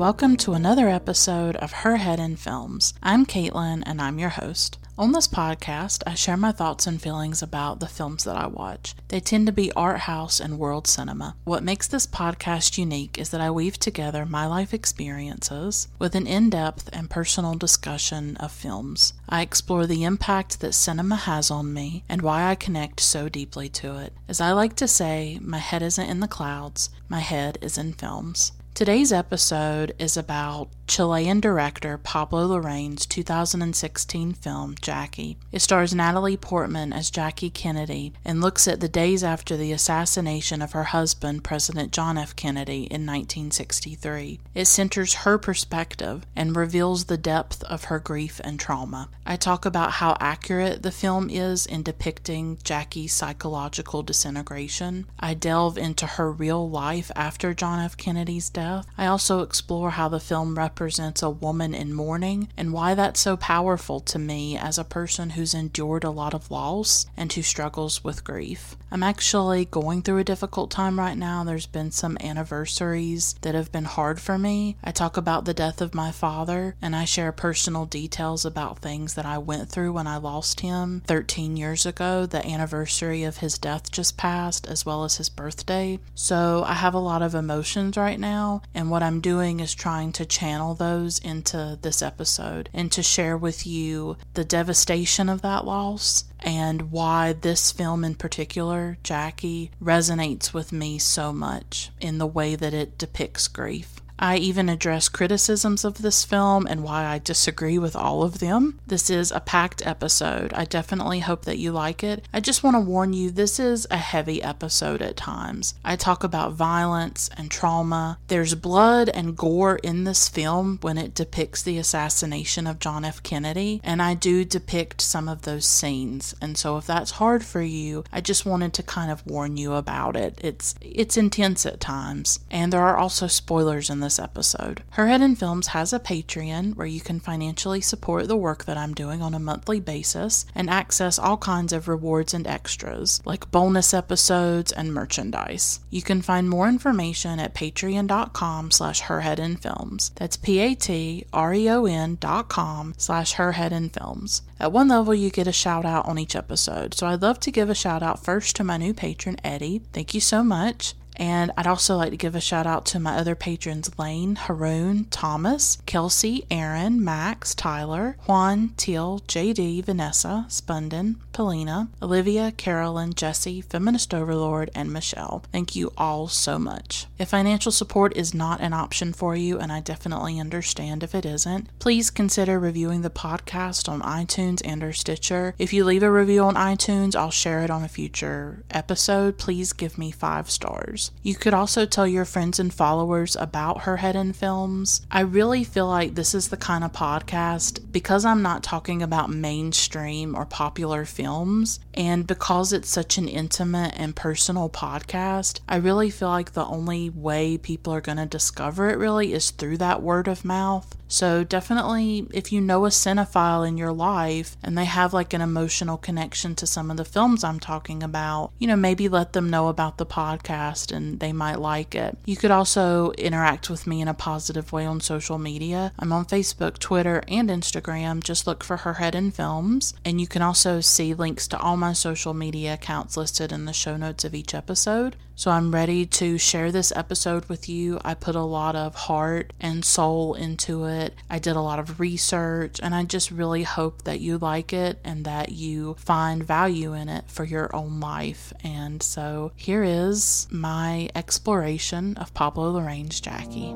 Welcome to another episode of Her Head in Films. I'm Caitlin, and I'm your host. On this podcast, I share my thoughts and feelings about the films that I watch. They tend to be art house and world cinema. What makes this podcast unique is that I weave together my life experiences with an in depth and personal discussion of films. I explore the impact that cinema has on me and why I connect so deeply to it. As I like to say, my head isn't in the clouds, my head is in films. Today's episode is about Chilean director Pablo Larraín's 2016 film Jackie. It stars Natalie Portman as Jackie Kennedy and looks at the days after the assassination of her husband, President John F. Kennedy, in 1963. It centers her perspective and reveals the depth of her grief and trauma. I talk about how accurate the film is in depicting Jackie's psychological disintegration. I delve into her real life after John F. Kennedy's death. I also explore how the film represents represents a woman in mourning and why that's so powerful to me as a person who's endured a lot of loss and who struggles with grief. I'm actually going through a difficult time right now. There's been some anniversaries that have been hard for me. I talk about the death of my father and I share personal details about things that I went through when I lost him 13 years ago. The anniversary of his death just passed, as well as his birthday. So I have a lot of emotions right now, and what I'm doing is trying to channel those into this episode and to share with you the devastation of that loss and why this film in particular, Jackie, resonates with me so much in the way that it depicts grief. I even address criticisms of this film and why I disagree with all of them. This is a packed episode. I definitely hope that you like it. I just want to warn you this is a heavy episode at times. I talk about violence and trauma. There's blood and gore in this film when it depicts the assassination of John F. Kennedy, and I do depict some of those scenes. And so if that's hard for you, I just wanted to kind of warn you about it. It's it's intense at times, and there are also spoilers in this this episode. Her Head in Films has a Patreon where you can financially support the work that I'm doing on a monthly basis and access all kinds of rewards and extras, like bonus episodes and merchandise. You can find more information at patreon.com slash herheadinfilms. That's P-A-T-R-E-O-N dot com slash herheadinfilms. At one level, you get a shout out on each episode, so I'd love to give a shout out first to my new patron, Eddie. Thank you so much. And I'd also like to give a shout out to my other patrons Lane, Haroon, Thomas, Kelsey, Aaron, Max, Tyler, Juan, Teal, JD, Vanessa, Spunden, Polina, Olivia, Carolyn, Jesse, Feminist Overlord, and Michelle. Thank you all so much. If financial support is not an option for you, and I definitely understand if it isn't, please consider reviewing the podcast on iTunes and or Stitcher. If you leave a review on iTunes, I'll share it on a future episode. Please give me five stars. You could also tell your friends and followers about Her Head in Films. I really feel like this is the kind of podcast because I'm not talking about mainstream or popular films, and because it's such an intimate and personal podcast, I really feel like the only way people are going to discover it really is through that word of mouth. So, definitely, if you know a cinephile in your life and they have like an emotional connection to some of the films I'm talking about, you know, maybe let them know about the podcast and they might like it. You could also interact with me in a positive way on social media. I'm on Facebook, Twitter, and Instagram. Just look for Her Head in Films. And you can also see links to all my social media accounts listed in the show notes of each episode. So I'm ready to share this episode with you. I put a lot of heart and soul into it. I did a lot of research, and I just really hope that you like it and that you find value in it for your own life. And so here is my exploration of Pablo Larraín's Jackie.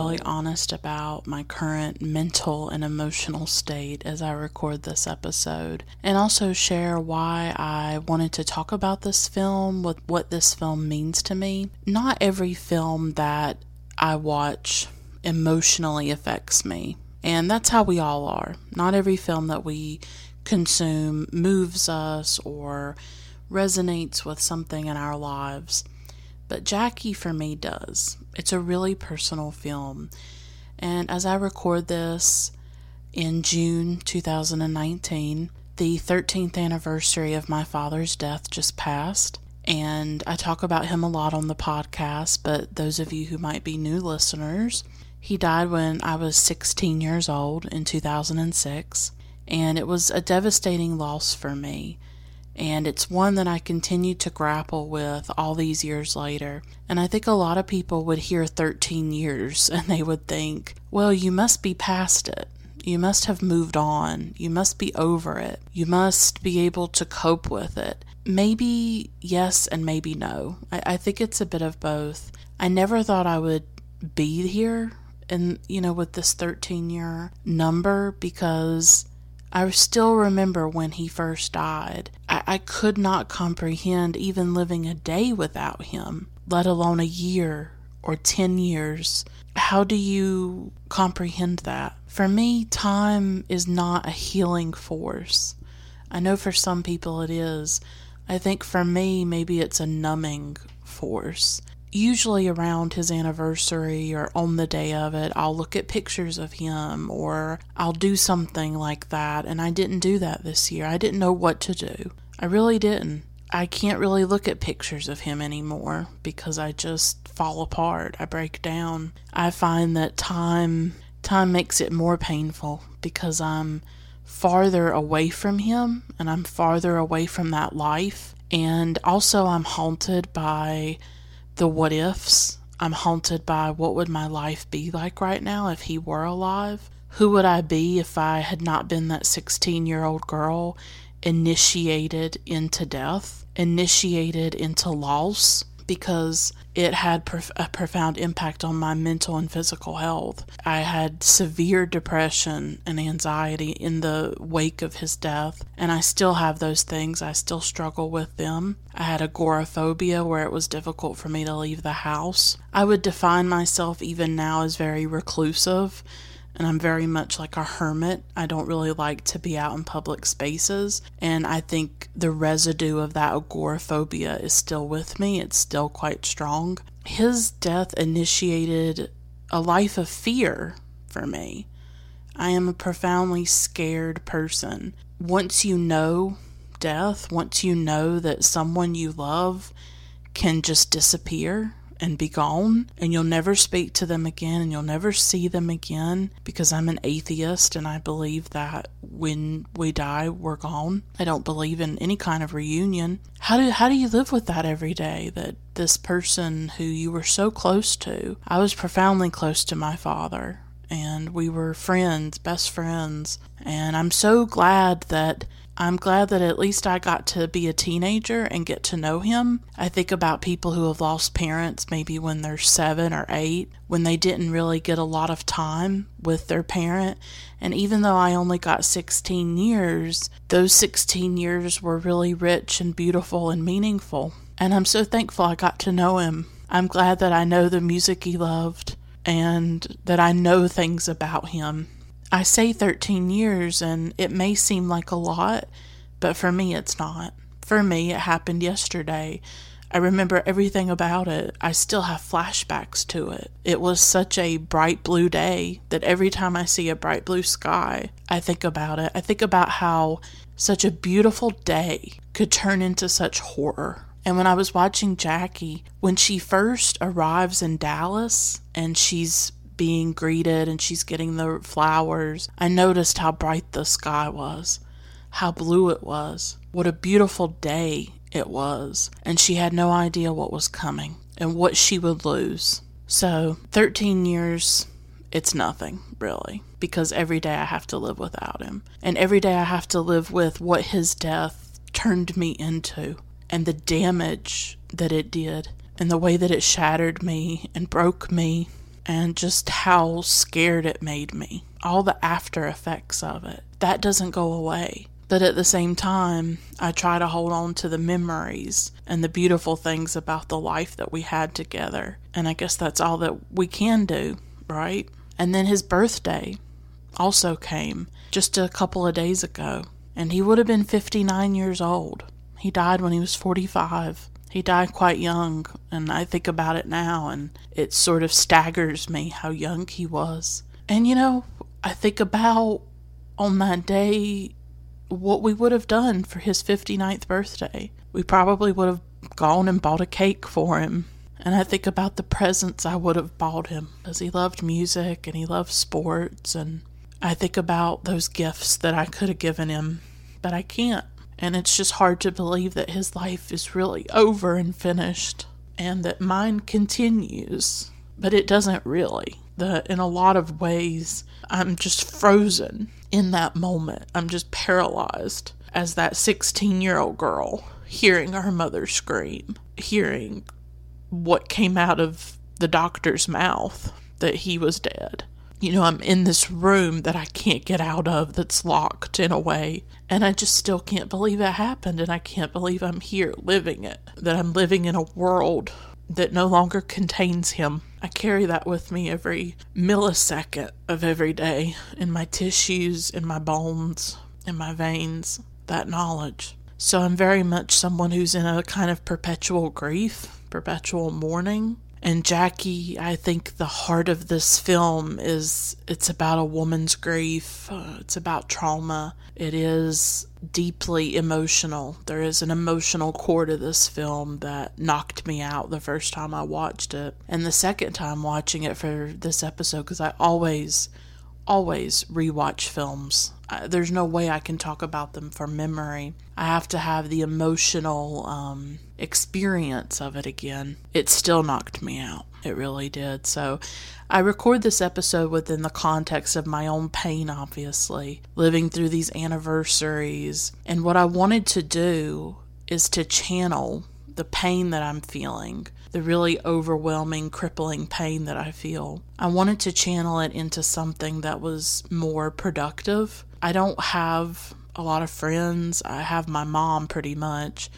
Really honest about my current mental and emotional state as I record this episode, and also share why I wanted to talk about this film, with what this film means to me. Not every film that I watch emotionally affects me, and that's how we all are. Not every film that we consume moves us or resonates with something in our lives. But Jackie, for me, does. It's a really personal film. And as I record this in June 2019, the 13th anniversary of my father's death just passed. And I talk about him a lot on the podcast, but those of you who might be new listeners, he died when I was 16 years old in 2006. And it was a devastating loss for me. And it's one that I continue to grapple with all these years later. And I think a lot of people would hear 13 years and they would think, well, you must be past it. You must have moved on. You must be over it. You must be able to cope with it. Maybe yes and maybe no. I, I think it's a bit of both. I never thought I would be here and you know with this 13 year number because I still remember when he first died. I, I could not comprehend even living a day without him, let alone a year or 10 years. How do you comprehend that? For me, time is not a healing force. I know for some people it is. I think for me, maybe it's a numbing force usually around his anniversary or on the day of it, I'll look at pictures of him or I'll do something like that. And I didn't do that this year. I didn't know what to do. I really didn't. I can't really look at pictures of him anymore because I just fall apart. I break down. I find that time time makes it more painful because I'm farther away from him and I'm farther away from that life. And also I'm haunted by the what ifs. I'm haunted by what would my life be like right now if he were alive? Who would I be if I had not been that 16 year old girl initiated into death, initiated into loss? Because it had prof- a profound impact on my mental and physical health. I had severe depression and anxiety in the wake of his death, and I still have those things. I still struggle with them. I had agoraphobia where it was difficult for me to leave the house. I would define myself even now as very reclusive and I'm very much like a hermit. I don't really like to be out in public spaces, and I think the residue of that agoraphobia is still with me. It's still quite strong. His death initiated a life of fear for me. I am a profoundly scared person. Once you know death, once you know that someone you love can just disappear, and be gone, and you'll never speak to them again, and you'll never see them again because I'm an atheist and I believe that when we die, we're gone. I don't believe in any kind of reunion. How do, how do you live with that every day? That this person who you were so close to, I was profoundly close to my father, and we were friends, best friends. And I'm so glad that I'm glad that at least I got to be a teenager and get to know him. I think about people who have lost parents maybe when they're seven or eight, when they didn't really get a lot of time with their parent. And even though I only got 16 years, those 16 years were really rich and beautiful and meaningful. And I'm so thankful I got to know him. I'm glad that I know the music he loved and that I know things about him I say 13 years and it may seem like a lot, but for me it's not. For me, it happened yesterday. I remember everything about it. I still have flashbacks to it. It was such a bright blue day that every time I see a bright blue sky, I think about it. I think about how such a beautiful day could turn into such horror. And when I was watching Jackie, when she first arrives in Dallas and she's being greeted and she's getting the flowers, I noticed how bright the sky was, how blue it was, what a beautiful day it was, and she had no idea what was coming and what she would lose. So, 13 years, it's nothing, really, because every day I have to live without him. And every day I have to live with what his death turned me into and the damage that it did and the way that it shattered me and broke me and just how scared it made me. All the after effects of it. That doesn't go away. But at the same time, I try to hold on to the memories and the beautiful things about the life that we had together. And I guess that's all that we can do, right? And then his birthday also came just a couple of days ago. And he would have been 59 years old. He died when he was 45. He died quite young, and I think about it now, and it sort of staggers me how young he was. And you know, I think about on that day what we would have done for his 59th birthday. We probably would have gone and bought a cake for him. And I think about the presents I would have bought him because he loved music and he loved sports. And I think about those gifts that I could have given him, but I can't. And it's just hard to believe that his life is really over and finished and that mine continues. But it doesn't really. The, in a lot of ways, I'm just frozen in that moment. I'm just paralyzed as that 16 year old girl hearing her mother scream, hearing what came out of the doctor's mouth that he was dead you know, I'm in this room that I can't get out of that's locked in a way. And I just still can't believe it happened. And I can't believe I'm here living it, that I'm living in a world that no longer contains him. I carry that with me every millisecond of every day in my tissues, in my bones, in my veins, that knowledge. So I'm very much someone who's in a kind of perpetual grief, perpetual mourning and Jackie, I think the heart of this film is it's about a woman's grief, uh, it's about trauma. It is deeply emotional. There is an emotional core to this film that knocked me out the first time I watched it. And the second time watching it for this episode, because I always, always rewatch films. I, there's no way I can talk about them from memory. I have to have the emotional um, experience of it again. It still knocked me out. It really did. So I record this episode within the context of my own pain, obviously, living through these anniversaries. And what I wanted to do is to channel the pain that I'm feeling, the really overwhelming, crippling pain that I feel. I wanted to channel it into something that was more productive. I don't have a lot of friends. I have my mom pretty much.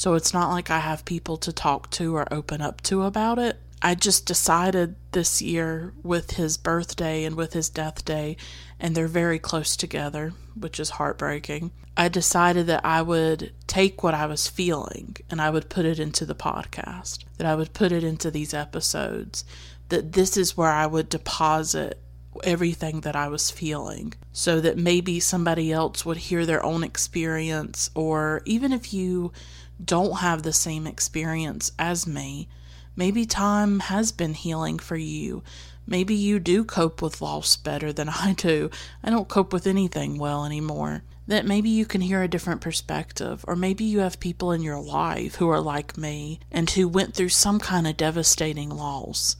So it's not like I have people to talk to or open up to about it. I just decided this year with his birthday and with his death day, and they're very close together, which is heartbreaking. I decided that I would take what I was feeling and I would put it into the podcast, that I would put it into these episodes, that this is where I would deposit everything that I was feeling so that maybe somebody else would hear their own experience, or even if you don't have the same experience as me, maybe time has been healing for you. Maybe you do cope with loss better than I do. I don't cope with anything well anymore. That maybe you can hear a different perspective, or maybe you have people in your life who are like me and who went through some kind of devastating loss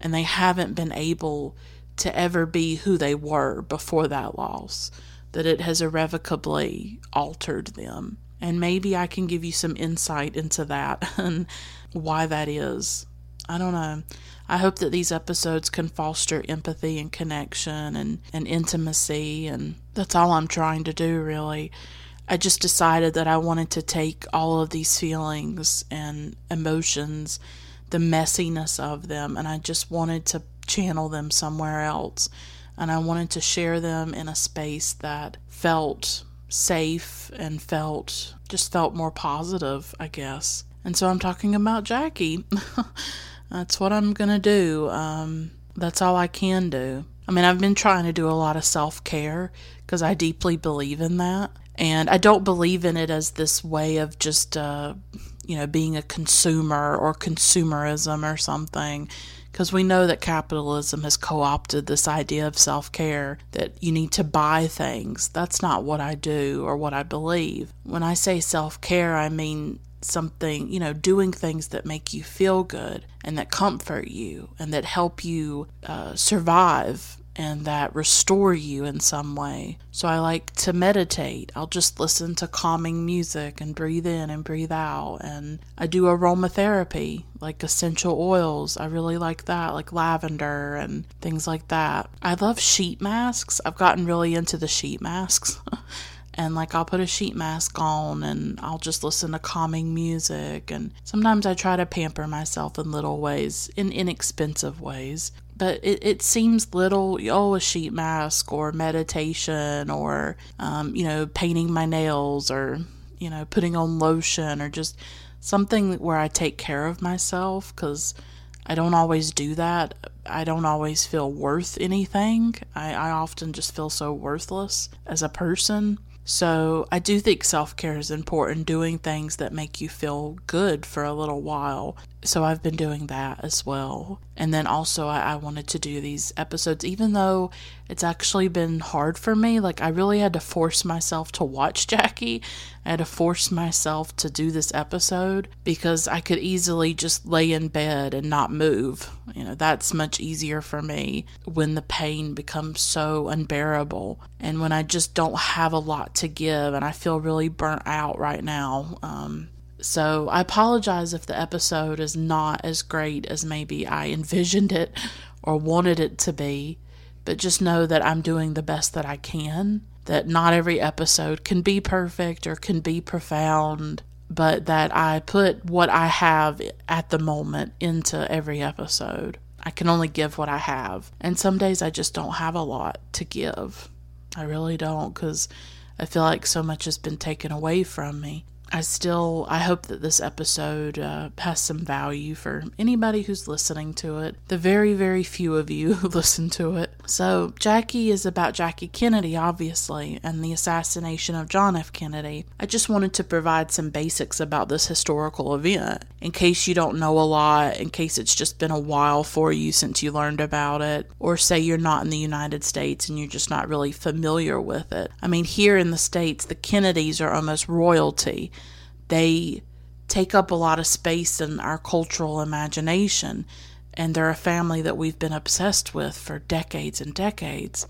and they haven't been able to ever be who they were before that loss, that it has irrevocably altered them. And maybe I can give you some insight into that and why that is. I don't know. I hope that these episodes can foster empathy and connection and, and intimacy, and that's all I'm trying to do, really. I just decided that I wanted to take all of these feelings and emotions, the messiness of them, and I just wanted to channel them somewhere else. And I wanted to share them in a space that felt safe and felt just felt more positive, I guess. And so I'm talking about Jackie. that's what I'm to do. Um, that's all I can do. I mean, I've been trying to do a lot of self care because I deeply believe in that. And I don't believe in it as this way of just, uh, you know, being a consumer or consumerism or something because we know that capitalism has co opted this idea of self care that you need to buy things. That's not what I do or what I believe. When I say self care, I mean something, you know, doing things that make you feel good and that comfort you and that help you uh, survive and that restore you in some way. So I like to meditate. I'll just listen to calming music and breathe in and breathe out. And I do aromatherapy, like essential oils. I really like that, like lavender and things like that. I love sheet masks. I've gotten really into the sheet masks. and like I'll put a sheet mask on and I'll just listen to calming music and sometimes I try to pamper myself in little ways in inexpensive ways but it, it seems little oh a sheet mask or meditation or um, you know painting my nails or you know, putting on lotion or just something where I take care of myself because I don't always do that. I don't always feel worth anything. I, I often just feel so worthless as a person. So I do think self care is important, doing things that make you feel good for a little while. So I've been doing that as well. And then also, I, I, wanted to do these episodes, even though it's actually been hard for me. Like, I really had to force myself to watch Jackie. I had to force myself to do this episode because I could easily just lay in bed and not move. You know, that's much easier for me when the pain becomes so unbearable and when I just don't have a lot to give and I feel really burnt out right now. Um, so I apologize if the episode is not as great as maybe I envisioned it or wanted it to be, but just know that I'm doing the best that I can. That not every episode can be perfect or can be profound, but that I put what I have at the moment into every episode. I can only give what I have. And some days I just don't have a lot to give. I really don't because I feel like so much has been taken away from me. I still I hope that this episode uh, has some value for anybody who's listening to it. The very very few of you who listen to it. So Jackie is about Jackie Kennedy, obviously, and the assassination of John F. Kennedy. I just wanted to provide some basics about this historical event in case you don't know a lot, in case it's just been a while for you since you learned about it, or say you're not in the United States and you're just not really familiar with it. I mean, here in the States, the Kennedys are almost royalty they take up a lot of space in our cultural imagination, and they're a family that we've been obsessed with for decades and decades.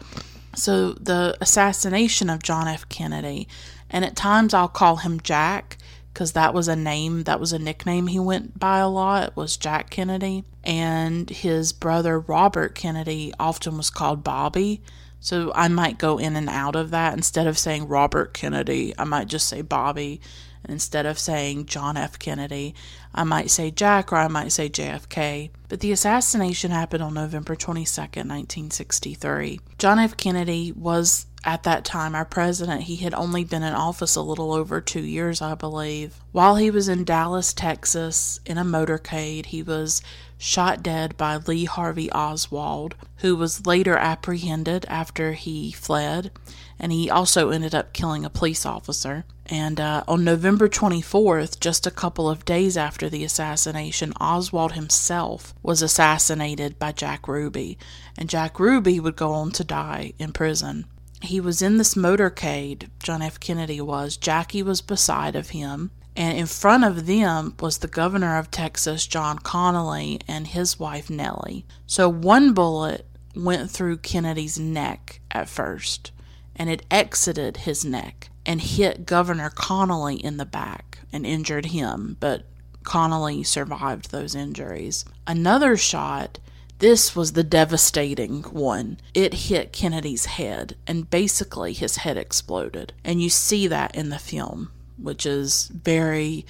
So, the assassination of John F. Kennedy, and at times I'll call him Jack because that was a name, that was a nickname he went by a lot, It was Jack Kennedy. And his brother Robert Kennedy often was called Bobby. So I might go in and out of that. Instead of saying Robert Kennedy, I might just say Bobby instead of saying John F. Kennedy, I might say Jack or I might say JFK. But the assassination happened on November 22, 1963. John F. Kennedy was at that time our president. He had only been in office a little over two years, I believe. While he was in Dallas, Texas, in a motorcade, he was shot dead by Lee Harvey Oswald, who was later apprehended after he fled, and he also ended up killing a police officer. And uh, on November 24th, just a couple of days after the assassination, Oswald himself was assassinated by Jack Ruby, and Jack Ruby would go on to die in prison. He was in this motorcade, John F. Kennedy was. Jackie was beside of him, and in front of them was the governor of Texas, John Connally, and his wife, Nellie. So one bullet went through Kennedy's neck at first, and it exited his neck and hit Governor Connally in the back and injured him, but Connally survived those injuries. Another shot, this was the devastating one. It hit Kennedy's head, and basically his head exploded. And you see that in the film which is very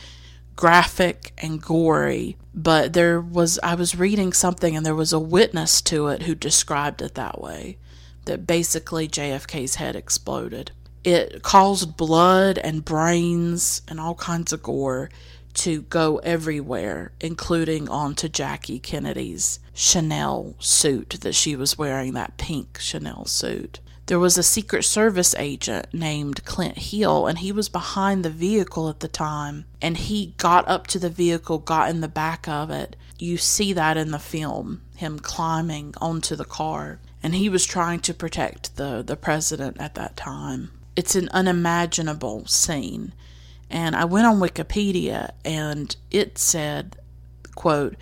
graphic and gory. But there was, I was reading something and there was a witness to it who described it that way that basically JFK's head exploded. It caused blood and brains and all kinds of gore to go everywhere, including onto Jackie Kennedy's Chanel suit that she was wearing, that pink Chanel suit. There was a Secret Service agent named Clint Hill, and he was behind the vehicle at the time. And he got up to the vehicle, got in the back of it. You see that in the film, him climbing onto the car. And he was trying to protect the, the president at that time. It's an unimaginable scene. And I went on Wikipedia and it said, quote,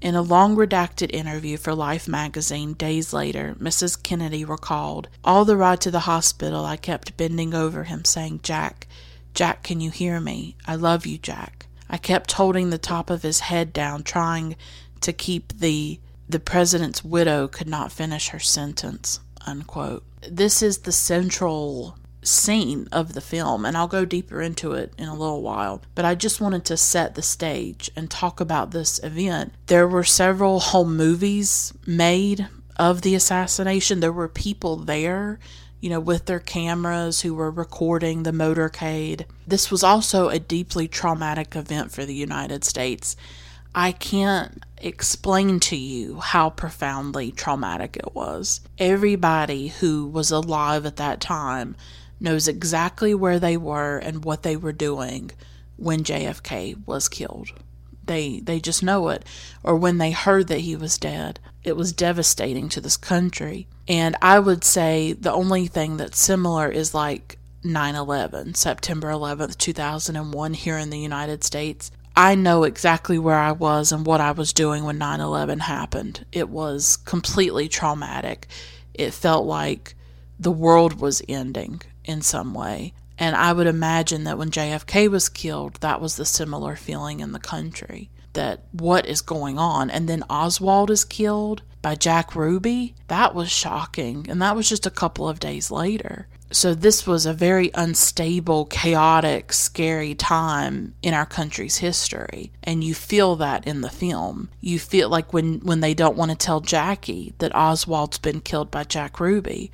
in a long redacted interview for Life magazine days later, Mrs. Kennedy recalled, All the ride to the hospital, I kept bending over him, saying, Jack, Jack, can you hear me? I love you, Jack. I kept holding the top of his head down, trying to keep the the president's widow could not finish her sentence. Unquote. This is the central scene of the film, and I'll go deeper into it in a little while. But I just wanted to set the stage and talk about this event. There were several home movies made of the assassination, there were people there. you know, with their cameras who were recording the motorcade. This was also a deeply traumatic event for the United States. I can't explain to you how profoundly traumatic it was. Everybody who was alive at that time knows exactly where they were and what they were doing when JFK was killed. They they just know it or when they heard that he was dead. It was devastating to this country. And I would say the only thing that's similar is like 9 11, September 11th, 2001, here in the United States. I know exactly where I was and what I was doing when 9 11 happened. It was completely traumatic. It felt like the world was ending in some way. And I would imagine that when JFK was killed, that was the similar feeling in the country that what is going on? And then Oswald is killed by Jack Ruby. That was shocking. And that was just a couple of days later. So, this was a very unstable, chaotic, scary time in our country's history. And you feel that in the film. You feel like when, when they don't want to tell Jackie that Oswald's been killed by Jack Ruby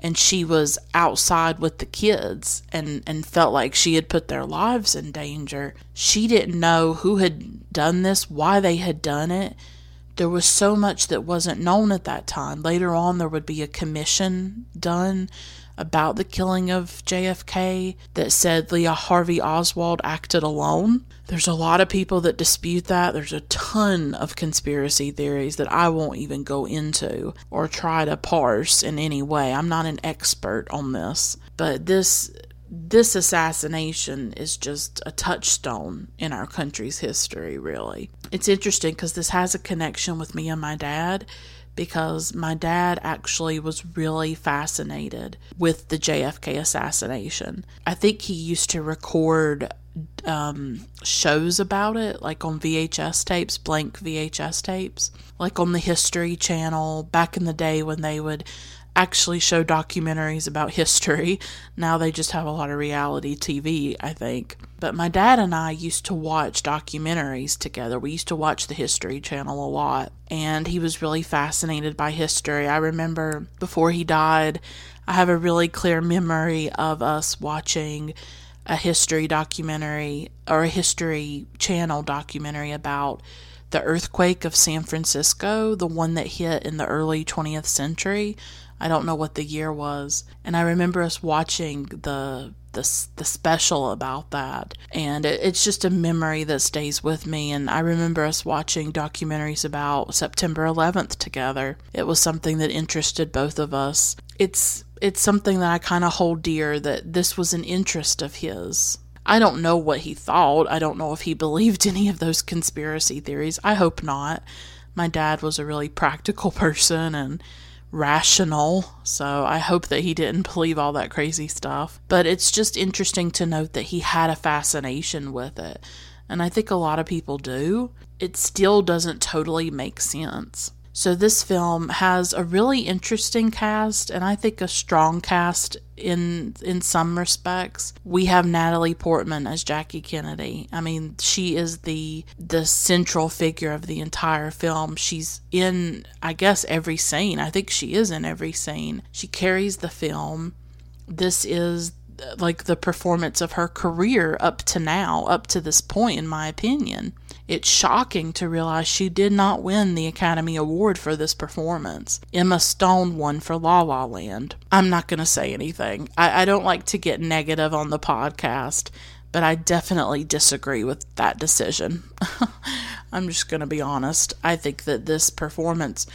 and she was outside with the kids and, and felt like she had put their lives in danger. She didn't know who had done this, why they had done it. There was so much that wasn't known at that time. Later on, there would be a commission done about the killing of JFK that said Lee Harvey Oswald acted alone. There's a lot of people that dispute that. There's a ton of conspiracy theories that I won't even go into or try to parse in any way. I'm not an expert on this, but this this assassination is just a touchstone in our country's history, really. It's interesting because this has a connection with me and my dad because my dad actually was really fascinated with the JFK assassination. I think he used to record um, shows about it, like on VHS tapes, blank VHS tapes, like on the History Channel back in the day when they would actually show documentaries about history. Now they just have a lot of reality TV, I think. But my dad and I used to watch documentaries together. We used to watch the History Channel a lot, and he was really fascinated by history. I remember before he died, I have a really clear memory of us watching a history documentary or a history channel documentary about the earthquake of San Francisco, the one that hit in the early 20th century. I don't know what the year was. And I remember us watching the the, the special about that. And it, it's just a memory that stays with me. And I remember us watching documentaries about September 11th together. It was something that interested both of us. It's it's something that I kind of hold dear that this was an interest of his. I don't know what he thought. I don't know if he believed any of those conspiracy theories. I hope not. My dad was a really practical person and rational, so I hope that he didn't believe all that crazy stuff. But it's just interesting to note that he had a fascination with it, and I think a lot of people do. It still doesn't totally make sense. So this film has a really interesting cast and I think a strong cast in in some respects. We have Natalie Portman as Jackie Kennedy. I mean, she is the the central figure of the entire film. She's in I guess every scene. I think she is in every scene. She carries the film. This is like the performance of her career up to now, up to this point, in my opinion. It's shocking to realize she did not win the Academy Award for this performance. Emma Stone won for La La Land. I'm not going to say anything. I, I don't like to get negative on the podcast, but I definitely disagree with that decision. I'm just going to be honest. I think that this performance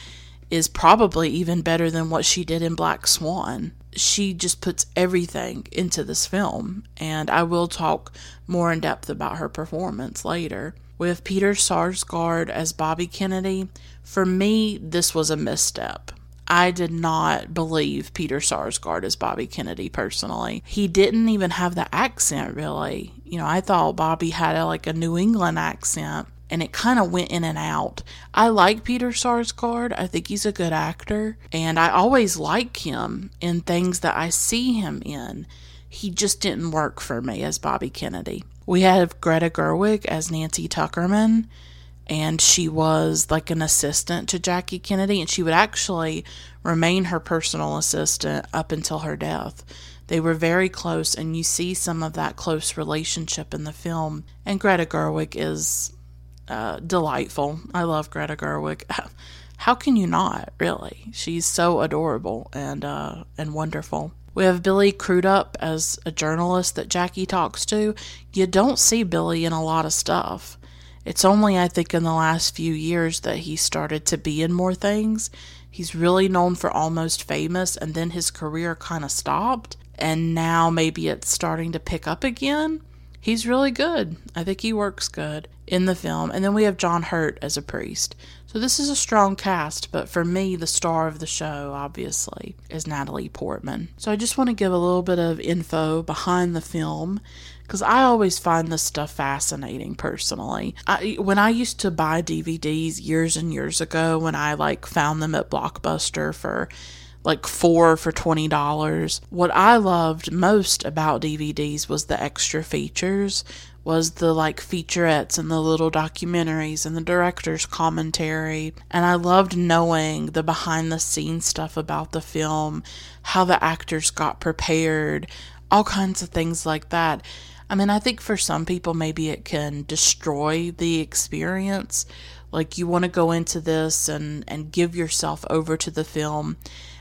is probably even better than what she did in Black Swan she just puts everything into this film, and I will talk more in depth about her performance later. With Peter Sarsgaard as Bobby Kennedy, for me, this was a misstep. I did not believe Peter Sarsgaard as Bobby Kennedy personally. He didn't even have the accent really. You know, I thought Bobby had a, like a New England accent and it kind of went in and out. I like Peter Sarsgaard. I think he's a good actor, and I always like him in things that I see him in. He just didn't work for me as Bobby Kennedy. We have Greta Gerwig as Nancy Tuckerman, and she was like an assistant to Jackie Kennedy, and she would actually remain her personal assistant up until her death. They were very close, and you see some of that close relationship in the film. And Greta Gerwig is uh, delightful. I love Greta Gerwig. How can you not? Really, she's so adorable and uh, and wonderful. We have Billy Crudup as a journalist that Jackie talks to. You don't see Billy in a lot of stuff. It's only, I think, in the last few years that he started to be in more things. He's really known for almost famous, and then his career kind of stopped, and now maybe it's starting to pick up again. He's really good. I think he works good in the film. And then we have John Hurt as a priest. So this is a strong cast, but for me, the star of the show, obviously, is Natalie Portman. So I just want to give a little bit of info behind the film because I always find this stuff fascinating personally. I, when I used to buy DVDs years and years ago, when I like found them at Blockbuster for like four for $20. What I loved most about DVDs was the extra features, was the like featurettes and the little documentaries and the director's commentary. And I loved knowing the behind the scenes stuff about the film, how the actors got prepared, all kinds of things like that. I mean, I think for some people, maybe it can destroy the experience. Like, you want to go into this and, and give yourself over to the film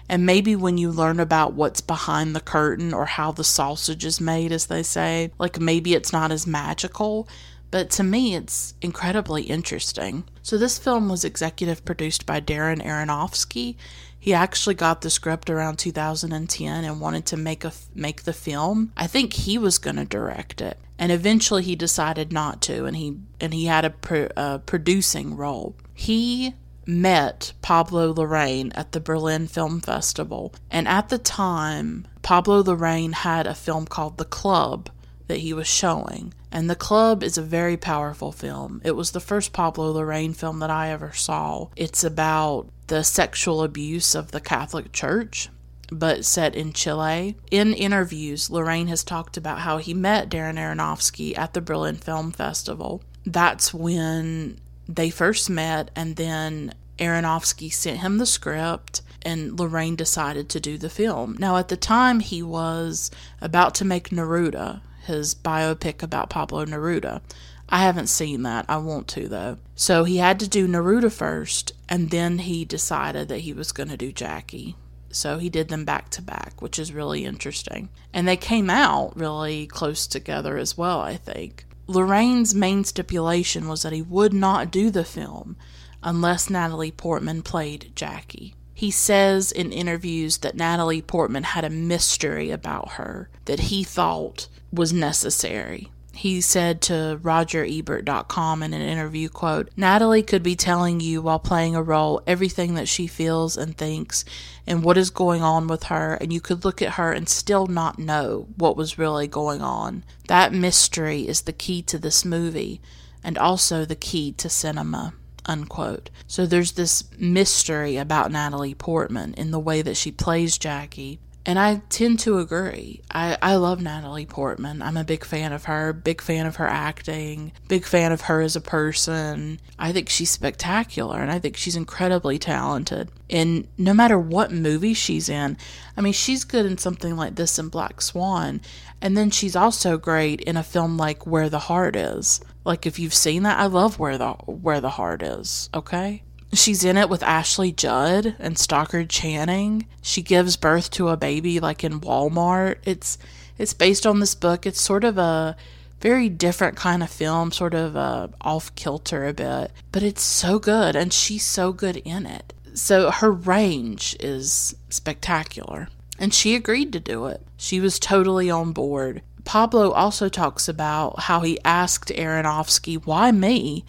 and maybe when you learn about what's behind the curtain or how the sausage is made, as they say, like maybe it's not as magical, but to me it's incredibly interesting. So this film was executive produced by Darren Aronofsky. He actually got the script around 2010 and wanted to make a make the film. I think he was going to direct it, and eventually he decided not to, and he and he had a, pro, a producing role. He met Pablo Larraín at the Berlin Film Festival. And at the time, Pablo Larraín had a film called The Club that he was showing. And The Club is a very powerful film. It was the first Pablo Larraín film that I ever saw. It's about the sexual abuse of the Catholic Church. But set in Chile. In interviews, Larraín has talked about how he met Darren Aronofsky at the Berlin Film Festival. That's when they first met, and then Aronofsky sent him the script, and Larraín decided to do the film. Now, at the time, he was about to make Neruda, his biopic about Pablo Neruda. I haven't seen that. I want to, though. So he had to do Neruda first, and then he decided that he was going to do Jackie. So he did them back to back, which is really interesting. And they came out really close together as well, I think. Larraín's main stipulation was that he would not do the film unless Natalie Portman played Jackie. He says in interviews that Natalie Portman had a mystery about her that he thought was necessary. He said to RogerEbert.com in an interview, quote, Natalie could be telling you while playing a role everything that she feels and thinks and what is going on with her, and you could look at her and still not know what was really going on. That mystery is the key to this movie and also the key to cinema. Unquote. So there's this mystery about Natalie Portman in the way that she plays Jackie and I tend to agree. I, I love Natalie Portman. I'm a big fan of her, big fan of her acting, big fan of her as a person. I think she's spectacular and I think she's incredibly talented. And no matter what movie she's in, I mean, she's good in something like this in Black Swan. And then she's also great in a film like Where the Heart Is. Like if you've seen that, I love Where the Where the Heart Is, okay? She's in it with Ashley Judd and Stockard Channing. She gives birth to a baby like in Walmart. It's it's based on this book. It's sort of a very different kind of film, sort of uh, off kilter a bit, but it's so good and she's so good in it. So her range is spectacular. And she agreed to do it. She was totally on board. Pablo also talks about how he asked Aronofsky, Why me?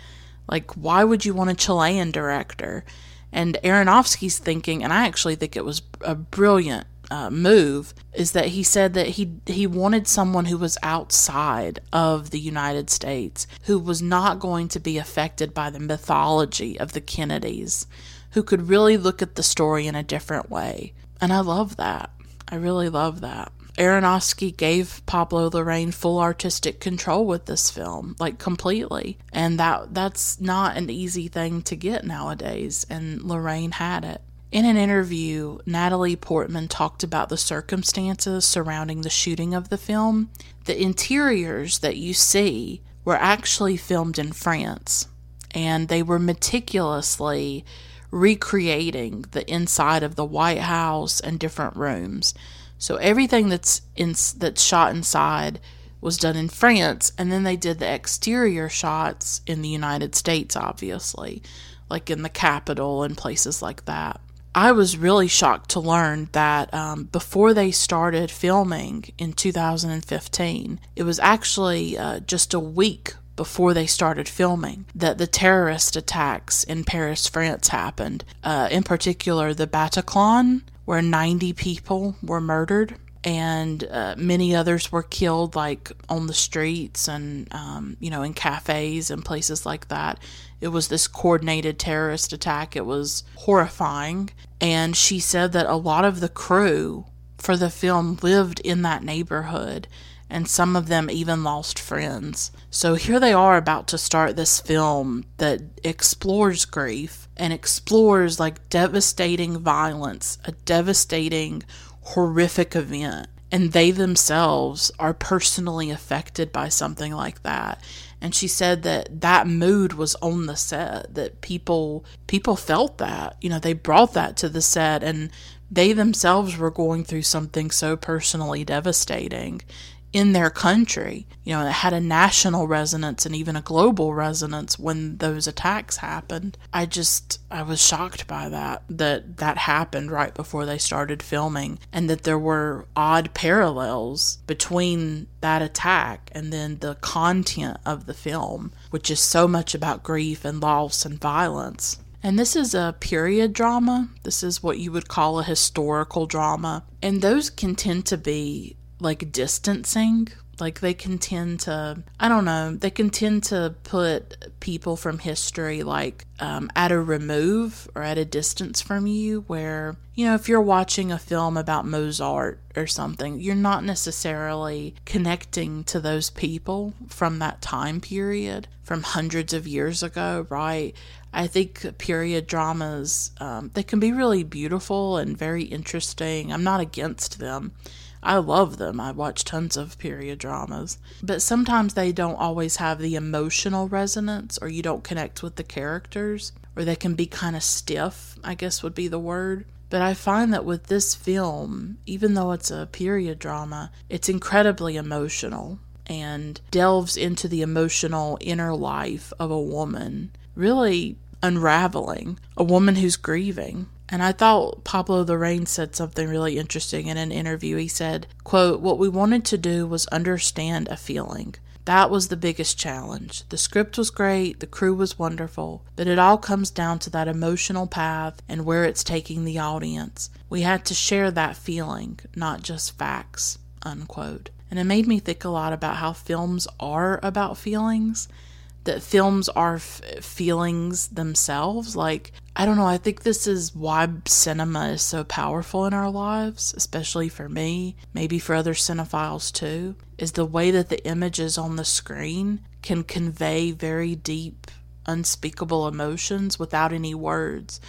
Like, why would you want a Chilean director? And Aronofsky's thinking, and I actually think it was a brilliant uh, move, is that he said that he he wanted someone who was outside of the United States, who was not going to be affected by the mythology of the Kennedys, who could really look at the story in a different way. And I love that. I really love that. Aronofsky gave Pablo Larraín full artistic control with this film, like completely. And that that's not an easy thing to get nowadays, and Larraín had it. In an interview, Natalie Portman talked about the circumstances surrounding the shooting of the film. The interiors that you see were actually filmed in France, and they were meticulously recreating the inside of the White House and different rooms. So everything that's in that's shot inside was done in France, and then they did the exterior shots in the United States, obviously, like in the Capitol and places like that. I was really shocked to learn that um, before they started filming in 2015, it was actually uh, just a week before they started filming that the terrorist attacks in Paris, France happened. Uh, in particular, the Bataclan, where 90 people were murdered and uh, many others were killed, like on the streets and, um, you know, in cafes and places like that. It was this coordinated terrorist attack. It was horrifying. And she said that a lot of the crew for the film lived in that neighborhood, and some of them even lost friends. So here they are about to start this film that explores grief and explores like devastating violence, a devastating, horrific event. And they themselves are personally affected by something like that and she said that that mood was on the set that people people felt that you know they brought that to the set and they themselves were going through something so personally devastating in their country. You know, it had a national resonance and even a global resonance when those attacks happened. I just I was shocked by that that that happened right before they started filming and that there were odd parallels between that attack and then the content of the film, which is so much about grief and loss and violence. And this is a period drama. This is what you would call a historical drama. And those can tend to be like distancing. Like they can tend to, I don't know, they can tend to put people from history like um, at a remove or at a distance from you. Where, you know, if you're watching a film about Mozart or something, you're not necessarily connecting to those people from that time period from hundreds of years ago, right? I think period dramas, um, they can be really beautiful and very interesting. I'm not against them. I love them. I watch tons of period dramas. But sometimes they don't always have the emotional resonance, or you don't connect with the characters, or they can be kind of stiff, I guess would be the word. But I find that with this film, even though it's a period drama, it's incredibly emotional and delves into the emotional inner life of a woman, really unraveling a woman who's grieving. And I thought Pablo Larraín said something really interesting in an interview. He said, quote, What we wanted to do was understand a feeling. That was the biggest challenge. The script was great, the crew was wonderful, but it all comes down to that emotional path and where it's taking the audience. We had to share that feeling, not just facts. Unquote. And it made me think a lot about how films are about feelings that films are f- feelings themselves. Like, I don't know, I think this is why cinema is so powerful in our lives, especially for me, maybe for other cinephiles too, is the way that the images on the screen can convey very deep, unspeakable emotions without any words.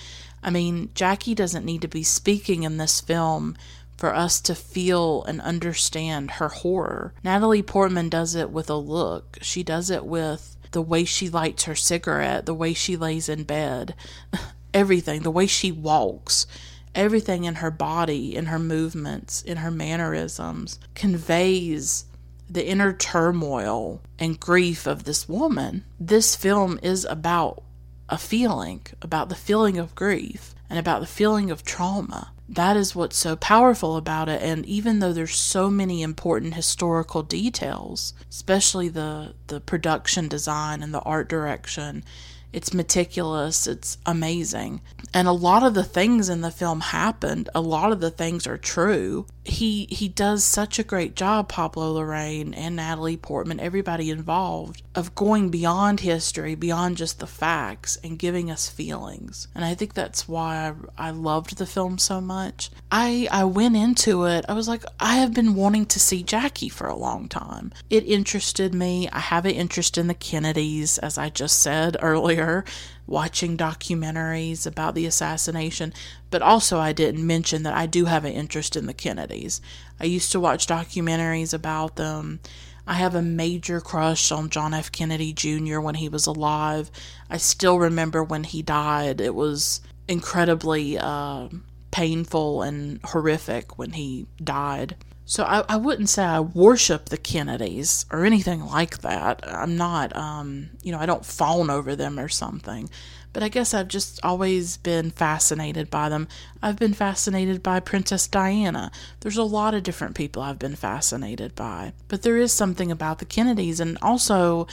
I mean, Jackie doesn't need to be speaking in this film for us to feel and understand her horror. Natalie Portman does it with a look. She does it with the way she lights her cigarette, the way she lays in bed, everything, the way she walks, everything in her body, in her movements, in her mannerisms conveys the inner turmoil and grief of this woman. This film is about a feeling, about the feeling of grief and about the feeling of trauma that is what's so powerful about it. And even though there's so many important historical details especially the the production design and the art direction it's meticulous it's amazing. And a lot of the things in the film happened. A lot of the things are true he he does such a great job pablo Larraín and natalie portman everybody involved of going beyond history beyond just the facts and giving us feelings. And i think that's why i, I loved the film so much. I i went into it i was like i have been wanting to see jackie for a long time. It interested me. I have an interest in the kennedys as i just said earlier watching documentaries about the assassination, but also I didn't mention that I do have an interest in the Kennedys. I used to watch documentaries about them. I have a major crush on John F. Kennedy Jr. when he was alive. I still remember when he died. It was incredibly uh, painful and horrific when he died. So I, I wouldn't say I worship the Kennedys or anything like that. I'm not, um, you know, I don't fawn over them or something. But I guess I've just always been fascinated by them. I've been fascinated by Princess Diana. There's a lot of different people I've been fascinated by. But there is something about the Kennedys, and also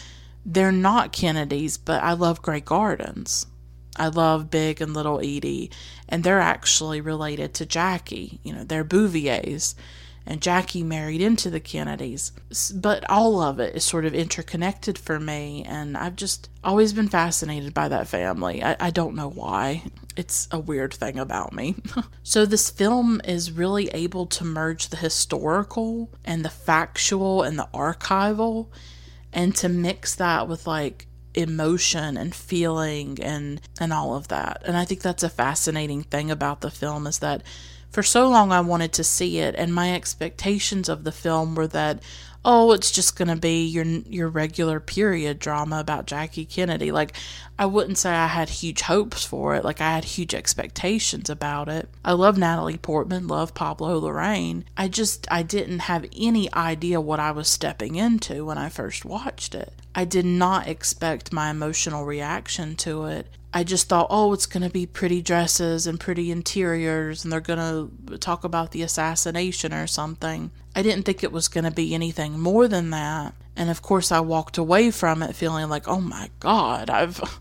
they're not Kennedys, but I love Grey Gardens. I love Big and Little Edie, and they're actually related to Jackie. You know, they're Bouviers and Jackie married into the Kennedys. But all of it is sort of interconnected for me, and I've just always been fascinated by that family. I, I don't know why. It's a weird thing about me. so, this film is really able to merge the historical and the factual and the archival, and to mix that with like emotion and feeling and and all of that. And I think that's a fascinating thing about the film is that for so long, I wanted to see it, and my expectations of the film were that, oh, it's just going to be your your regular period drama about Jackie Kennedy. Like, I wouldn't say I had huge hopes for it. Like, I had huge expectations about it. I love Natalie Portman, love Pablo Larraín. I just I didn't have any idea what I was stepping into when I first watched it. I did not expect my emotional reaction to it. I just thought, oh, it's going to be pretty dresses and pretty interiors, and they're going to talk about the assassination or something. I didn't think it was going to be anything more than that. And of course, I walked away from it feeling like, oh my God, I've.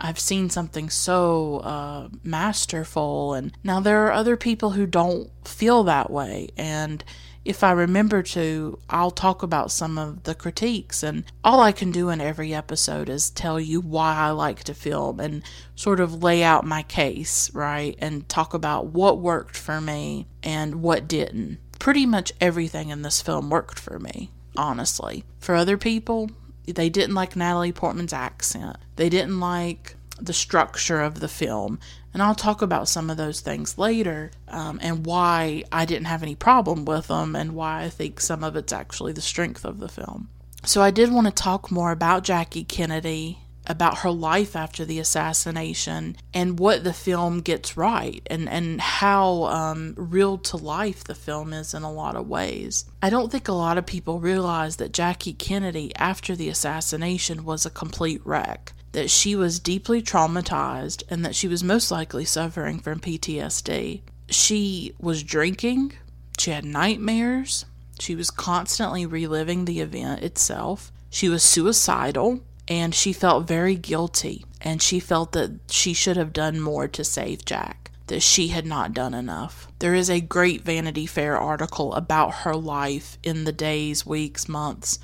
I've seen something so uh, masterful, and now there are other people who don't feel that way, and if I remember to, I'll talk about some of the critiques. And all I can do in every episode is tell you why I like to film and sort of lay out my case, right? And talk about what worked for me and what didn't. Pretty much everything in this film worked for me, honestly. For other people, they didn't like Natalie Portman's accent. They didn't like the structure of the film. And I'll talk about some of those things later um, and why I didn't have any problem with them and why I think some of it's actually the strength of the film. So I did want to talk more about Jackie Kennedy, about her life after the assassination, and what the film gets right, and, and how um, real to life the film is in a lot of ways. I don't think a lot of people realize that Jackie Kennedy, after the assassination, was a complete wreck that she was deeply traumatized and that she was most likely suffering from PTSD. She was drinking, she had nightmares, she was constantly reliving the event itself, she was suicidal, and she felt very guilty. And she felt that she should have done more to save Jack, that she had not done enough. There is a great Vanity Fair article about her life in the days, weeks, months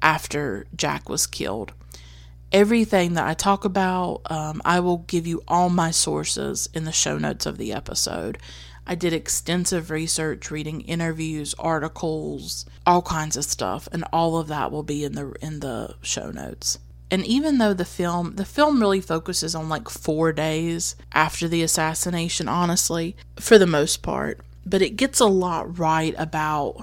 after Jack was killed everything that I talk about, um, I will give you all my sources in the show notes of the episode. I did extensive research, reading interviews, articles, all kinds of stuff, and all of that will be in the in the show notes. And even though the film the film really focuses on like 4 days after the assassination honestly, for the most part, but it gets a lot right about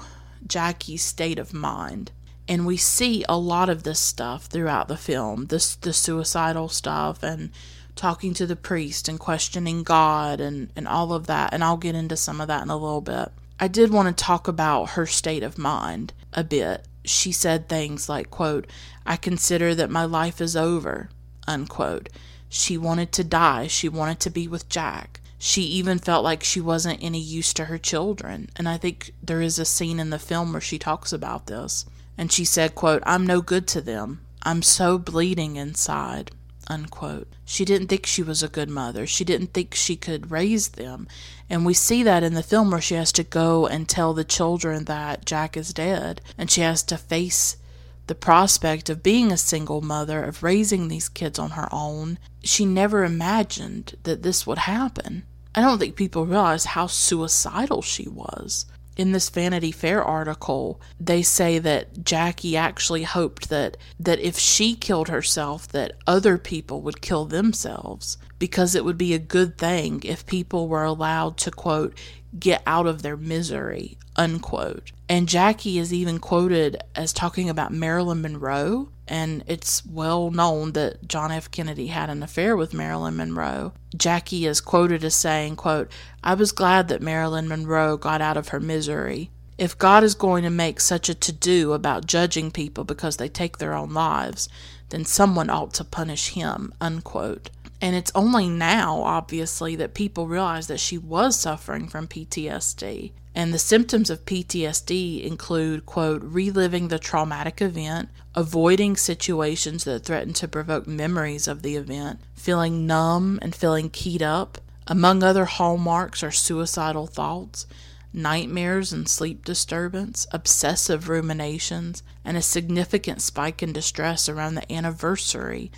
Jackie's state of mind and we see a lot of this stuff throughout the film this the suicidal stuff and talking to the priest and questioning god and and all of that and I'll get into some of that in a little bit. I did want to talk about her state of mind a bit. She said things like quote I consider that my life is over unquote. She wanted to die. She wanted to be with Jack. She even felt like she wasn't any use to her children. And I think there is a scene in the film where she talks about this and she said, quote, I'm no good to them. I'm so bleeding inside, unquote. She didn't think she was a good mother. She didn't think she could raise them. And we see that in the film where she has to go and tell the children that Jack is dead. And she has to face the prospect of being a single mother, of raising these kids on her own. She never imagined that this would happen. I don't think people realize how suicidal she was in this Vanity Fair article, they say that Jackie actually hoped that that if she killed herself that other people would kill themselves because it would be a good thing if people were allowed to quote get out of their misery unquote. And Jackie is even quoted as talking about Marilyn Monroe and it's well known that John F. Kennedy had an affair with Marilyn Monroe. Jackie is quoted as saying, quote, I was glad that Marilyn Monroe got out of her misery. If God is going to make such a to do about judging people because they take their own lives, then someone ought to punish him, unquote. And it's only now, obviously, that people realize that she was suffering from PTSD. And the symptoms of PTSD include, quote, reliving the traumatic event, avoiding situations that threaten to provoke memories of the event, feeling numb and feeling keyed up. Among other hallmarks are suicidal thoughts, nightmares and sleep disturbance, obsessive ruminations, and a significant spike in distress around the anniversary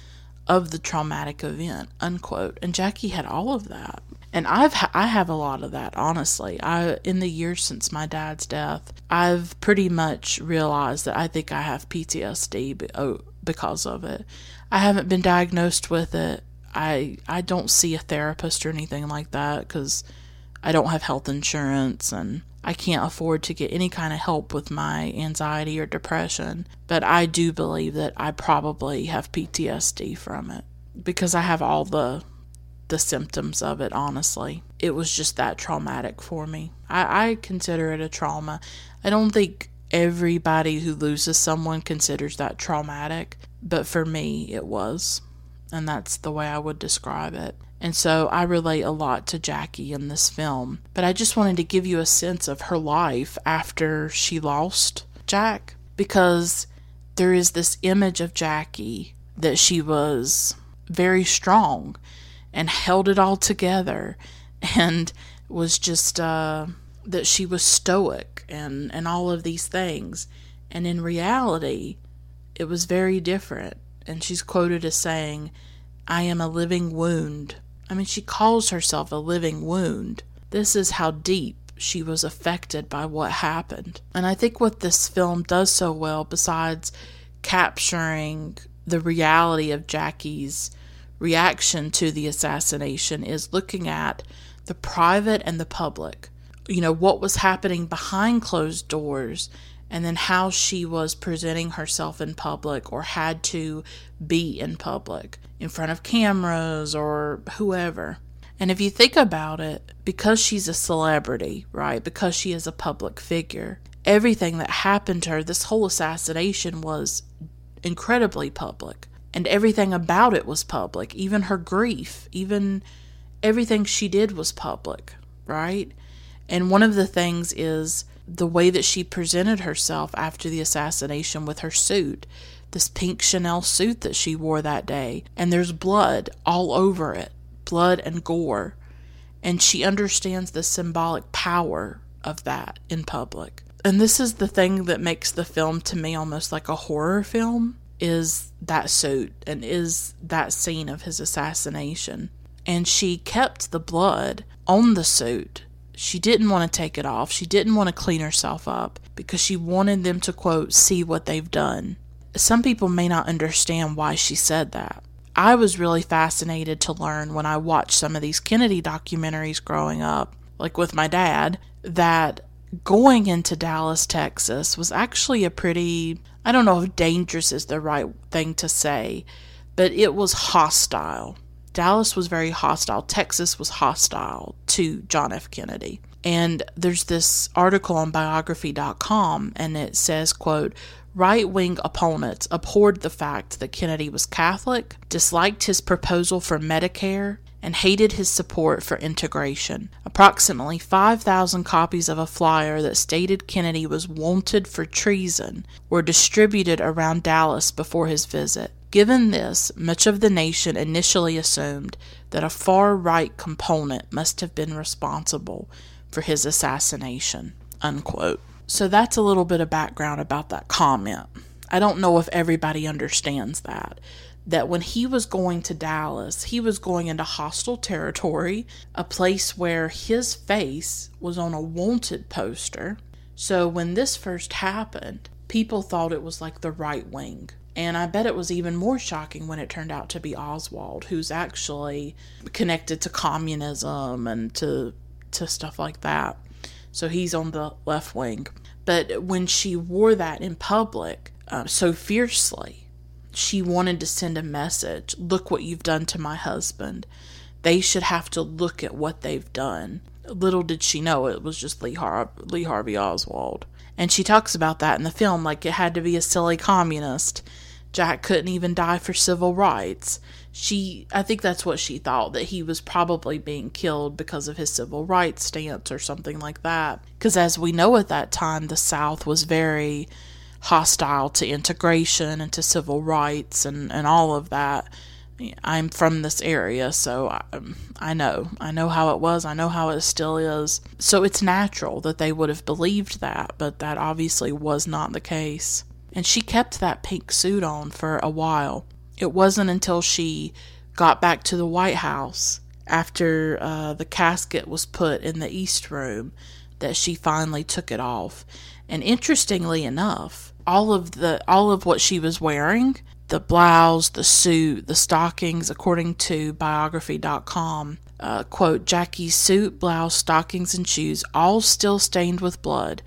of the traumatic event, unquote. And Jackie had all of that and I've ha- I have a lot of that honestly. I in the years since my dad's death, I've pretty much realized that I think I have PTSD be- oh, because of it. I haven't been diagnosed with it. I I don't see a therapist or anything like that cuz I don't have health insurance and I can't afford to get any kind of help with my anxiety or depression, but I do believe that I probably have PTSD from it because I have all the the symptoms of it, honestly. It was just that traumatic for me. I, I consider it a trauma. I don't think everybody who loses someone considers that traumatic, but for me, it was. And that's the way I would describe it. And so I relate a lot to Jackie in this film. But I just wanted to give you a sense of her life after she lost Jack because there is this image of Jackie that she was very strong and held it all together and was just uh, that she was stoic and, and all of these things. And in reality, it was very different. And she's quoted as saying, I am a living wound. I mean, she calls herself a living wound. This is how deep she was affected by what happened. And I think what this film does so well, besides capturing the reality of Jackie's reaction to the assassination is looking at the private and the public. You know, what was happening behind closed doors, and then how she was presenting herself in public or had to be in public in front of cameras or whoever. And if you think about it, because she's a celebrity, right, because she is a public figure, everything that happened to her, this whole assassination was incredibly public and everything about it was public. Even her grief, even everything she did was public, right? And one of the things is the way that she presented herself after the assassination with her suit, this pink Chanel suit that she wore that day, and there's blood all over it, blood and gore. And she understands the symbolic power of that in public. And this is the thing that makes the film to me almost like a horror film is that suit and is that scene of his assassination. And she kept the blood on the suit. She didn't want to take it off. She didn't want to clean herself up because she wanted them to, quote, see what they've done. Some people may not understand why she said that. I was really fascinated to learn when I watched some of these Kennedy documentaries growing up, like with my dad, that going into Dallas, Texas was actually a pretty I don't know if dangerous is the right thing to say, but it was hostile. Dallas was very hostile. Texas was hostile to John F. Kennedy. And there's this article on biography.com and it says, quote, right-wing opponents abhorred the fact that Kennedy was Catholic, disliked his proposal for Medicare, and hated his support for integration. Approximately 5,000 copies of a flyer that stated Kennedy was wanted for treason were distributed around Dallas before his visit. Given this, much of the nation initially assumed that a far right component must have been responsible for his assassination. Unquote. So that's a little bit of background about that comment. I don't know if everybody understands that. That when he was going to Dallas, he was going into hostile territory, a place where his face was on a wanted poster. So when this first happened, people thought it was like the right wing. And I bet it was even more shocking when it turned out to be Oswald, who's actually connected to communism and to to stuff like that. So he's on the left wing. But when she wore that in public uh, so fiercely, she wanted to send a message look what you've done to my husband. They should have to look at what they've done. Little did she know it was just Lee, Har- Lee Harvey Oswald. And she talks about that in the film like it had to be a silly communist. Jack couldn't even die for civil rights she I think that's what she thought that he was probably being killed because of his civil rights stance or something like that because as we know at that time the south was very hostile to integration and to civil rights and and all of that. I'm from this area so I, I know. I know how it was. I know how it still is. So it's natural that they would have believed that but that obviously was not the case. And she kept that pink suit on for a while. It wasn't until she got back to the White House after uh, the casket was put in the East Room that she finally took it off. And interestingly enough, all of the all of what she was wearing, the blouse, the suit, the stockings, according to biography.com, uh, quote, Jackie's suit, blouse, stockings, and shoes, all still stained with blood,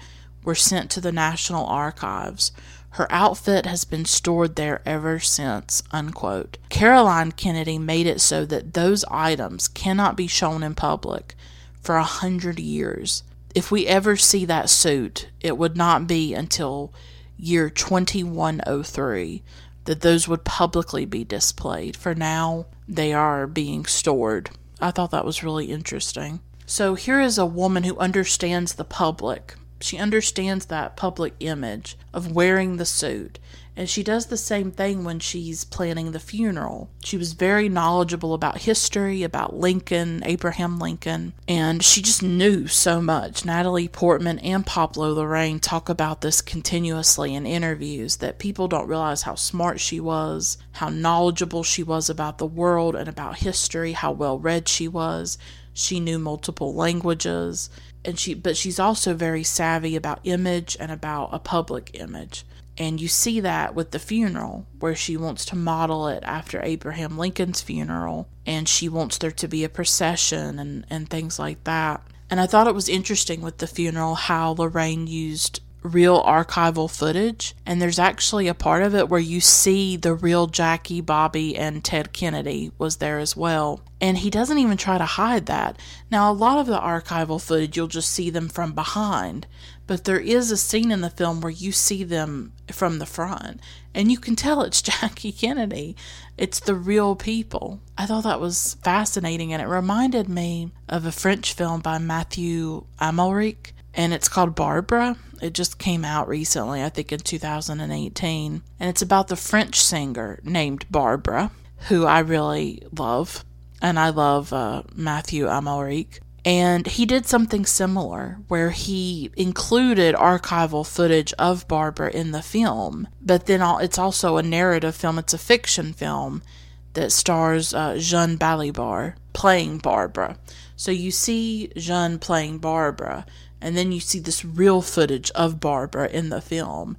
were sent to the National Archives her outfit has been stored there ever since. Unquote. Caroline Kennedy made it so that those items cannot be shown in public for a hundred years. If we ever see that suit, it would not be until year 2103 that those would publicly be displayed. For now, they are being stored. I thought that was really interesting. So here is a woman who understands the public she understands that public image of wearing the suit. And she does the same thing when she's planning the funeral. She was very knowledgeable about history, about Lincoln, Abraham Lincoln, and she just knew so much. Natalie Portman and Pablo Larraín talk about this continuously in interviews that people don't realize how smart she was, how knowledgeable she was about the world and about history, how well read she was. She knew multiple languages and she but she's also very savvy about image and about a public image. And you see that with the funeral, where she wants to model it after Abraham Lincoln's funeral, and she wants there to be a procession and, and things like that. And I thought it was interesting with the funeral how Larraín used real archival footage. And there's actually a part of it where you see the real Jackie, Bobby, and Ted Kennedy was there as well. And he doesn't even try to hide that. Now, a lot of the archival footage, you'll just see them from behind. But there is a scene in the film where you see them from the front. And you can tell it's Jackie Kennedy. It's the real people. I thought that was fascinating. And it reminded me of a French film by Matthew Amalric and it's called Barbara. It just came out recently, I think in 2018. And it's about the French singer named Barbara, who I really love. And I love uh, Matthew Amalric. And he did something similar where he included archival footage of Barbara in the film, but then it's also a narrative film, it's a fiction film that stars uh, Jeanne Balibar playing Barbara. So you see Jeanne playing Barbara, and then you see this real footage of Barbara in the film.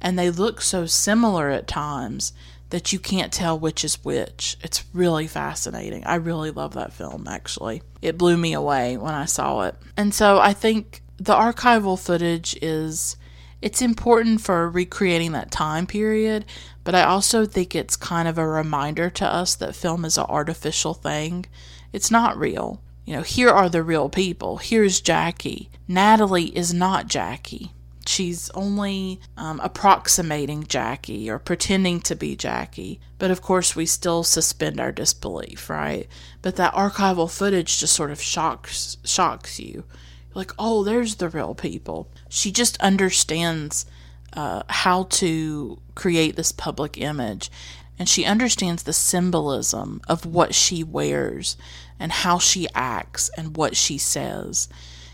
And they look so similar at times that you can't tell which is which. It's really fascinating. I really love that film, actually. It blew me away when I saw it. And so I think the archival footage is it's important for recreating that time period, but I also think it's kind of a reminder to us that film is an artificial thing. It's not real. You know, here are the real people. Here's Jackie. Natalie is not Jackie. She's only um, approximating Jackie or pretending to be Jackie. But of course, we still suspend our disbelief, right? But that archival footage just sort of shocks shocks you. like, oh, there's the real people. She just understands uh, how to create this public image and she understands the symbolism of what she wears and how she acts and what she says.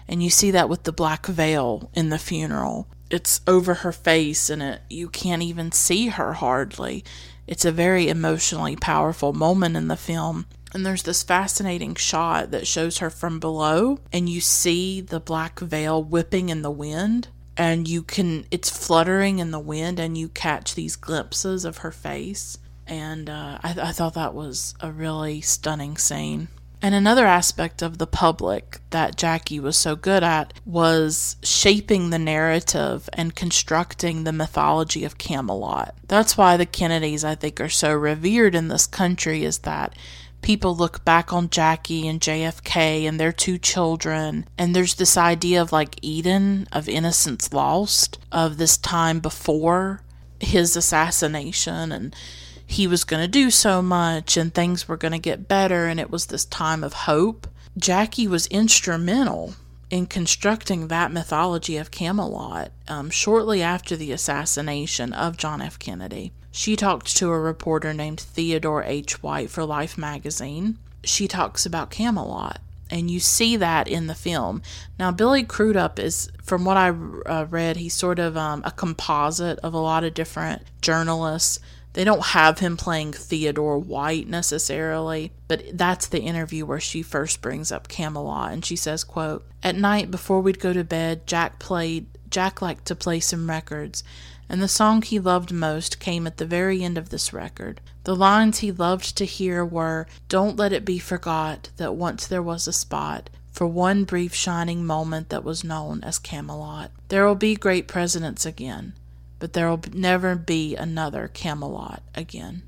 And you see that with the black veil in the funeral. It's over her face and it, you can't even see her hardly. It's a very emotionally powerful moment in the film. And there's this fascinating shot that shows her from below, and you see the black veil whipping in the wind and you can it's fluttering in the wind and you catch these glimpses of her face and uh, I, I thought that was a really stunning scene and another aspect of the public that Jackie was so good at was shaping the narrative and constructing the mythology of Camelot. That's why the Kennedys, I think, are so revered in this country, is that people look back on Jackie and JFK and their two children, and there's this idea of like Eden, of innocence lost, of this time before his assassination, and he was going to do so much, and things were going to get better, and it was this time of hope. Jackie was instrumental in constructing that mythology of Camelot um, shortly after the assassination of John F. Kennedy. She talked to a reporter named Theodore H. White for Life magazine. She talks about Camelot, and you see that in the film. Now, Billy Crudup is, from what I uh, read, he's sort of um, a composite of a lot of different journalists. They don't have him playing Theodore White necessarily, but that's the interview where she first brings up Camelot, and she says, "quote At night before we'd go to bed, Jack played. Jack liked to play some records." and the song he loved most came at the very end of this record. The lines he loved to hear were Don't let it be forgot that once there was a spot for one brief shining moment that was known as Camelot. There will be great presidents again, but there will never be another Camelot again.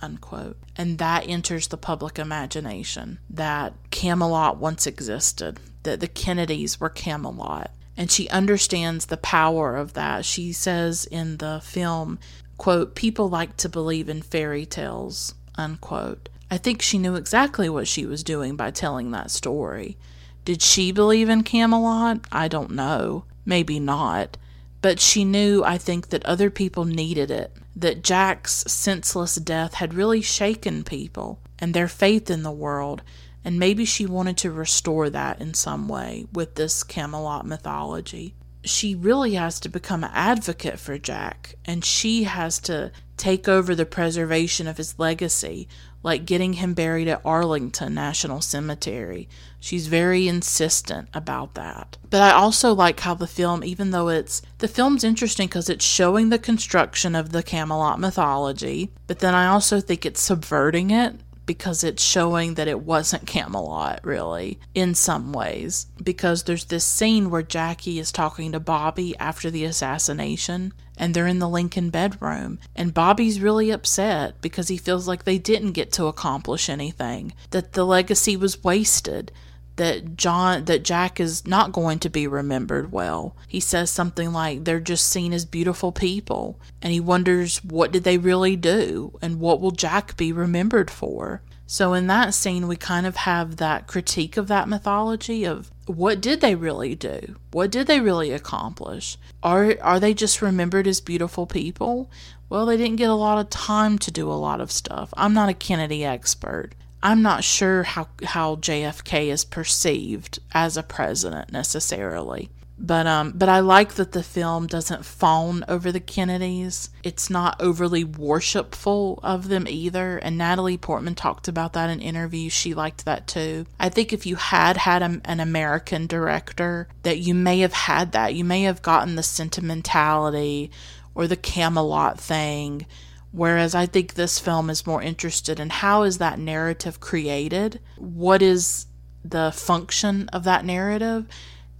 Unquote. And that enters the public imagination that Camelot once existed, that the Kennedys were Camelot, and she understands the power of that. She says in the film, quote, people like to believe in fairy tales, unquote. I think she knew exactly what she was doing by telling that story. Did she believe in Camelot? I don't know. Maybe not. But she knew, I think, that other people needed it, that Jack's senseless death had really shaken people and their faith in the world, and maybe she wanted to restore that in some way with this Camelot mythology. She really has to become an advocate for Jack, and she has to take over the preservation of his legacy, like getting him buried at Arlington National Cemetery. She's very insistent about that. But I also like how the film, even though it's the film's interesting because it's showing the construction of the Camelot mythology, but then I also think it's subverting it because it's showing that it wasn't Camelot, really, in some ways. Because there's this scene where Jackie is talking to Bobby after the assassination, and they're in the Lincoln bedroom. And Bobby's really upset because he feels like they didn't get to accomplish anything, that the legacy was wasted that John that Jack is not going to be remembered well. He says something like they're just seen as beautiful people and he wonders what did they really do and what will Jack be remembered for. So in that scene we kind of have that critique of that mythology of what did they really do? What did they really accomplish? Are are they just remembered as beautiful people? Well, they didn't get a lot of time to do a lot of stuff. I'm not a Kennedy expert. I'm not sure how how JFK is perceived as a president necessarily. But um, but I like that the film doesn't fawn over the Kennedys. It's not overly worshipful of them either. And Natalie Portman talked about that in interviews. She liked that too. I think if you had had a, an American director, that you may have had that. You may have gotten the sentimentality or the Camelot thing. Whereas I think this film is more interested in how is that narrative created? What is the function of that narrative?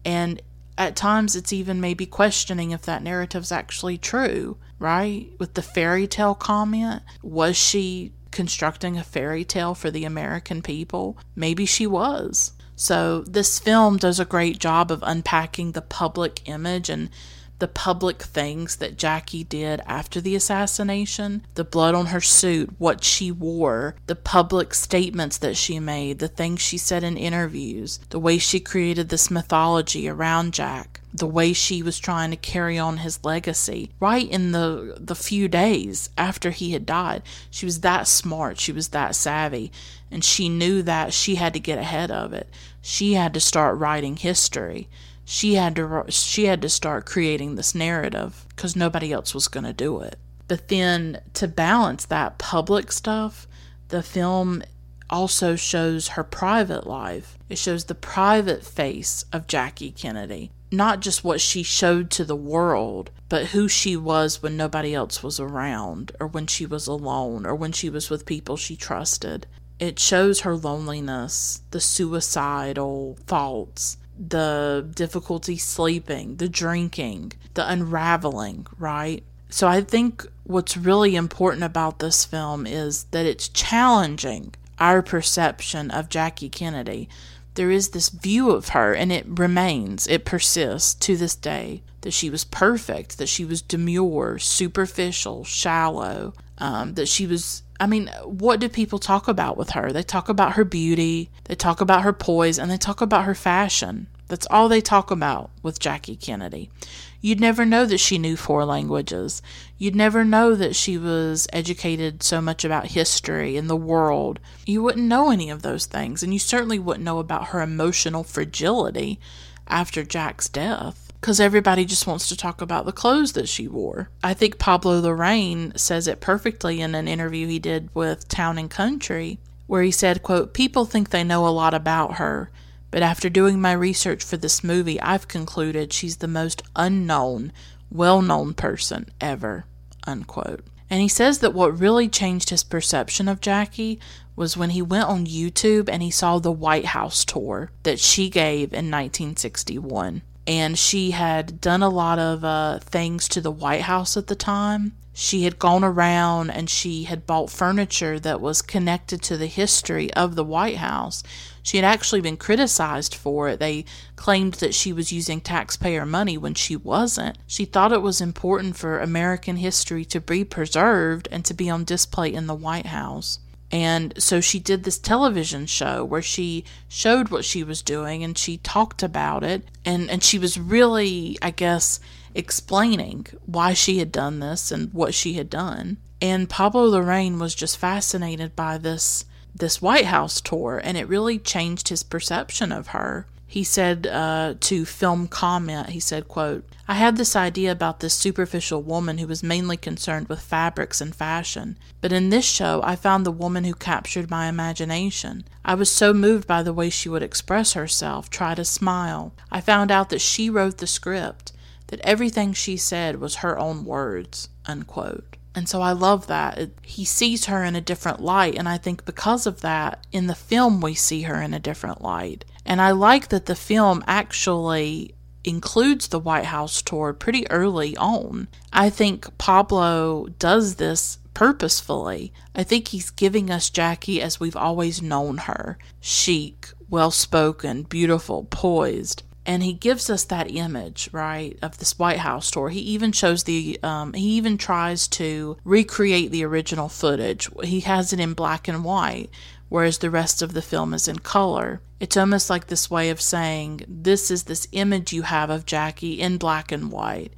And at times it's even maybe questioning if that narrative's actually true, right? With the fairy tale comment, was she constructing a fairy tale for the American people? Maybe she was. So, this film does a great job of unpacking the public image and the public things that Jackie did after the assassination, the blood on her suit, what she wore, the public statements that she made, the things she said in interviews, the way she created this mythology around Jack. the way she was trying to carry on his legacy right in the the few days after he had died. She was that smart, she was that savvy, and she knew that she had to get ahead of it. She had to start writing history. She had to she had to start creating this narrative cuz nobody else was going to do it. But then to balance that public stuff, the film also shows her private life. It shows the private face of Jackie Kennedy, not just what she showed to the world, but who she was when nobody else was around, or when she was alone, or when she was with people she trusted. It shows her loneliness, the suicidal thoughts, the difficulty sleeping, the drinking, the unraveling, right? So I think what's really important about this film is that it's challenging our perception of Jackie Kennedy. There is this view of her, and it remains, it persists to this day, that she was perfect, that she was demure, superficial, shallow, um, that she was. I mean, what do people talk about with her? They talk about her beauty, they talk about her poise, and they talk about her fashion. That's all they talk about with Jackie Kennedy. You'd never know that she knew four languages. You'd never know that she was educated so much about history and the world. You wouldn't know any of those things, and you certainly wouldn't know about her emotional fragility after Jack's death. Because everybody just wants to talk about the clothes that she wore. I think Pablo Larraín says it perfectly in an interview he did with Town and Country, where he said, quote, People think they know a lot about her but after doing my research for this movie, I've concluded she's the most unknown, well known person ever. Unquote. And he says that what really changed his perception of Jackie was when he went on YouTube and he saw the White House tour that she gave in 1961. And she had done a lot of uh, things to the White House at the time she had gone around and she had bought furniture that was connected to the history of the White House. She had actually been criticized for it. They claimed that she was using taxpayer money when she wasn't. She thought it was important for American history to be preserved and to be on display in the White House. And so she did this television show where she showed what she was doing and she talked about it. And, and she was really, I guess, explaining why she had done this and what she had done. And Pablo Larraín was just fascinated by this this White House tour, and it really changed his perception of her. He said uh, to Film Comment, he said, quote, I had this idea about this superficial woman who was mainly concerned with fabrics and fashion, but in this show I found the woman who captured my imagination. I was so moved by the way she would express herself, try to smile. I found out that she wrote the script that everything she said was her own words, unquote. And so I love that. He sees her in a different light, and I think because of that, in the film, we see her in a different light. And I like that the film actually includes the White House tour pretty early on. I think Pablo does this purposefully. I think he's giving us Jackie as we've always known her. Chic, well spoken, beautiful, poised. And he gives us that image right of this white house tour. He even shows the um, he even tries to recreate the original footage. He has it in black and white whereas the rest of the film is in color it's almost like this way of saying this is this image you have of jackie in black and white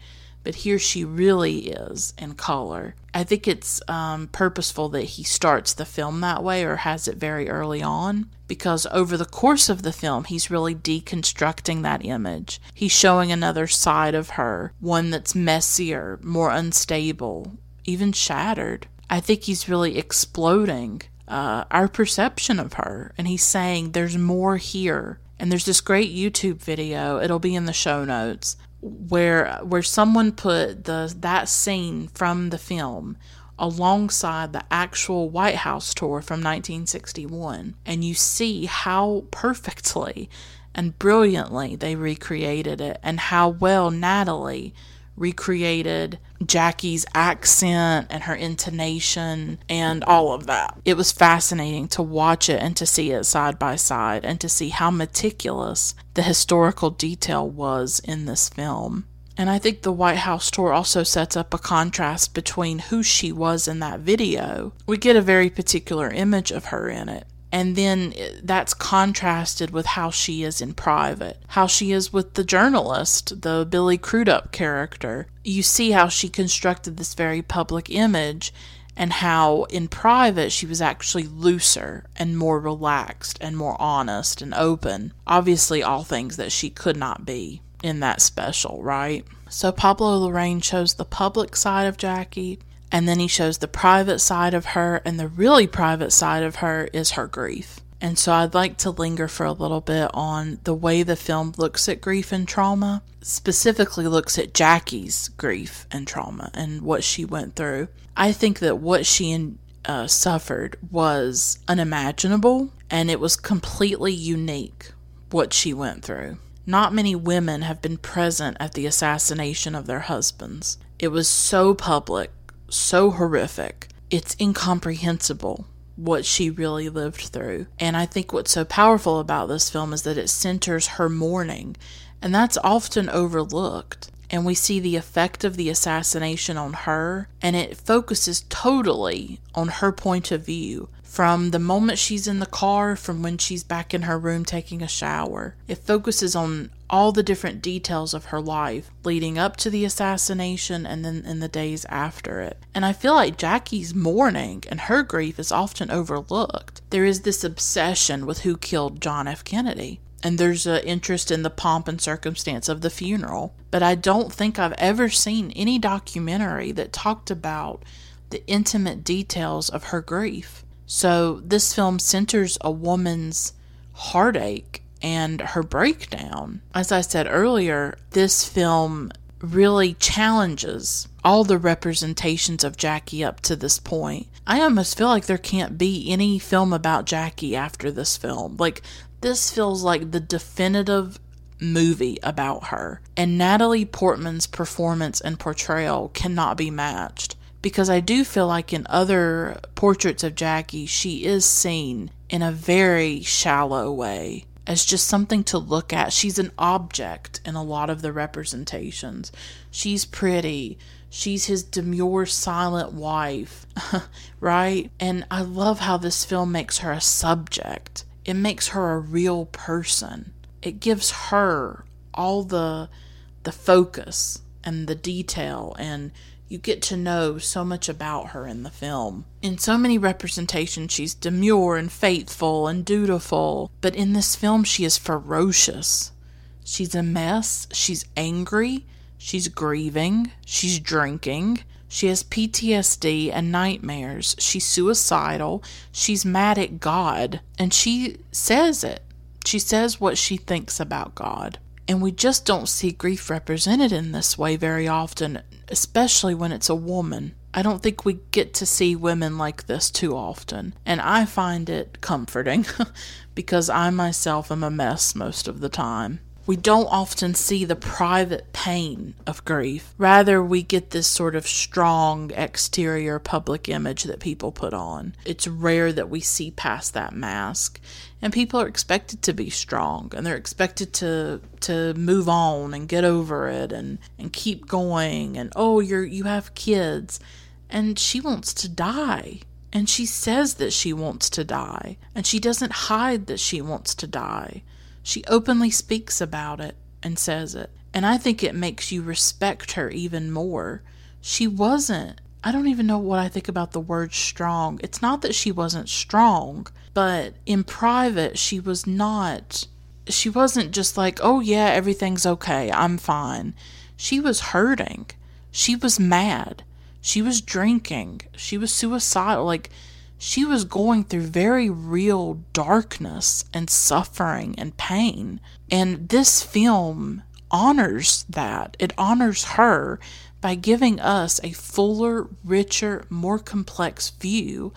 but here she really is in color. I think it's um, purposeful that he starts the film that way or has it very early on because over the course of the film, he's really deconstructing that image. He's showing another side of her, one that's messier, more unstable, even shattered. I think he's really exploding uh, our perception of her, and he's saying there's more here. And there's this great YouTube video, it'll be in the show notes, where where someone put the that scene from the film alongside the actual White House tour from 1961 and you see how perfectly and brilliantly they recreated it and how well Natalie recreated Jackie's accent and her intonation and all of that. It was fascinating to watch it and to see it side by side and to see how meticulous the historical detail was in this film. And I think the White House tour also sets up a contrast between who she was in that video. We get a very particular image of her in it. And then eh, that's contrasted with how she is in private, how she is with the journalist, the Billy Crudup character. You see how she constructed this very public image and how in private she was actually looser and more relaxed and more honest and open. Obviously, all things that she could not be in that special, right? So, Pablo Larraín chose the public side of Jackie, and then he shows the private side of her, and the really private side of her is her grief. And so I'd like to linger for a little bit on the way the film looks at grief and trauma, specifically looks at Jackie's grief and trauma and what she went through. I think that what she uh, suffered was unimaginable and it was completely unique what she went through. Not many women have been present at the assassination of their husbands. It was so public, so horrific. It's incomprehensible what she really lived through. And I think what's so powerful about this film is that it centers her mourning, and that's often overlooked. And we see the effect of the assassination on her, and it focuses totally on her point of view from the moment she's in the car, from when she's back in her room taking a shower. It focuses on all the different details of her life leading up to the assassination and then in the days after it. And I feel like Jackie's mourning and her grief is often overlooked. There is this obsession with who killed John F. Kennedy. And there's an interest in the pomp and circumstance of the funeral. But I don't think I've ever seen any documentary that talked about the intimate details of her grief. So this film centers a woman's heartache and her breakdown. As I said earlier, this film really challenges all the representations of Jackie up to this point. I almost feel like there can't be any film about Jackie after this film. Like, this feels like the definitive movie about her. And Natalie Portman's performance and portrayal cannot be matched because I do feel like in other portraits of Jackie, she is seen in a very shallow way as just something to look at. She's an object in a lot of the representations. She's pretty. She's his demure, silent wife, right? And I love how this film makes her a subject. It makes her a real person. It gives her all the the focus and the detail and you get to know so much about her in the film. In so many representations, she's demure and faithful and dutiful, but in this film, she is ferocious. She's a mess, she's angry, she's grieving, she's drinking. She has PTSD and nightmares. She's suicidal. She's mad at God. And she says it. She says what she thinks about God. And we just don't see grief represented in this way very often, especially when it's a woman. I don't think we get to see women like this too often, and I find it comforting because I myself am a mess most of the time. We don't often see the private pain of grief. Rather, we get this sort of strong exterior public image that people put on. It's rare that we see past that mask. And people are expected to be strong and they're expected to to move on and get over it and, and keep going and oh you're you have kids. And she wants to die. And she says that she wants to die. And she doesn't hide that she wants to die. She openly speaks about it and says it. And I think it makes you respect her even more. She wasn't, I don't even know what I think about the word strong. It's not that she wasn't strong, but in private, she was not, she wasn't just like, oh yeah, everything's okay, I'm fine. She was hurting. She was mad. She was drinking. She was suicidal. Like, she was going through very real darkness and suffering and pain. And this film honors that. It honors her by giving us a fuller, richer, more complex view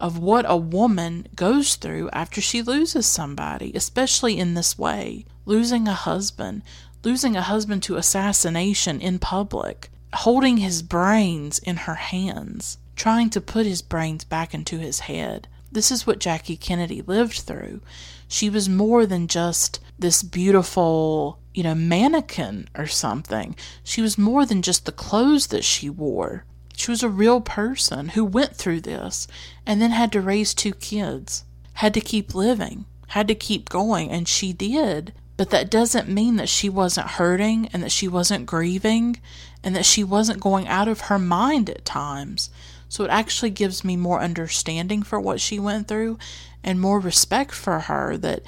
of what a woman goes through after she loses somebody, especially in this way losing a husband, losing a husband to assassination in public, holding his brains in her hands trying to put his brains back into his head. This is what Jackie Kennedy lived through. She was more than just this beautiful, you know, mannequin or something. She was more than just the clothes that she wore. She was a real person who went through this and then had to raise two kids, had to keep living, had to keep going, and she did. But that doesn't mean that she wasn't hurting and that she wasn't grieving and that she wasn't going out of her mind at times. So it actually gives me more understanding for what she went through and more respect for her that,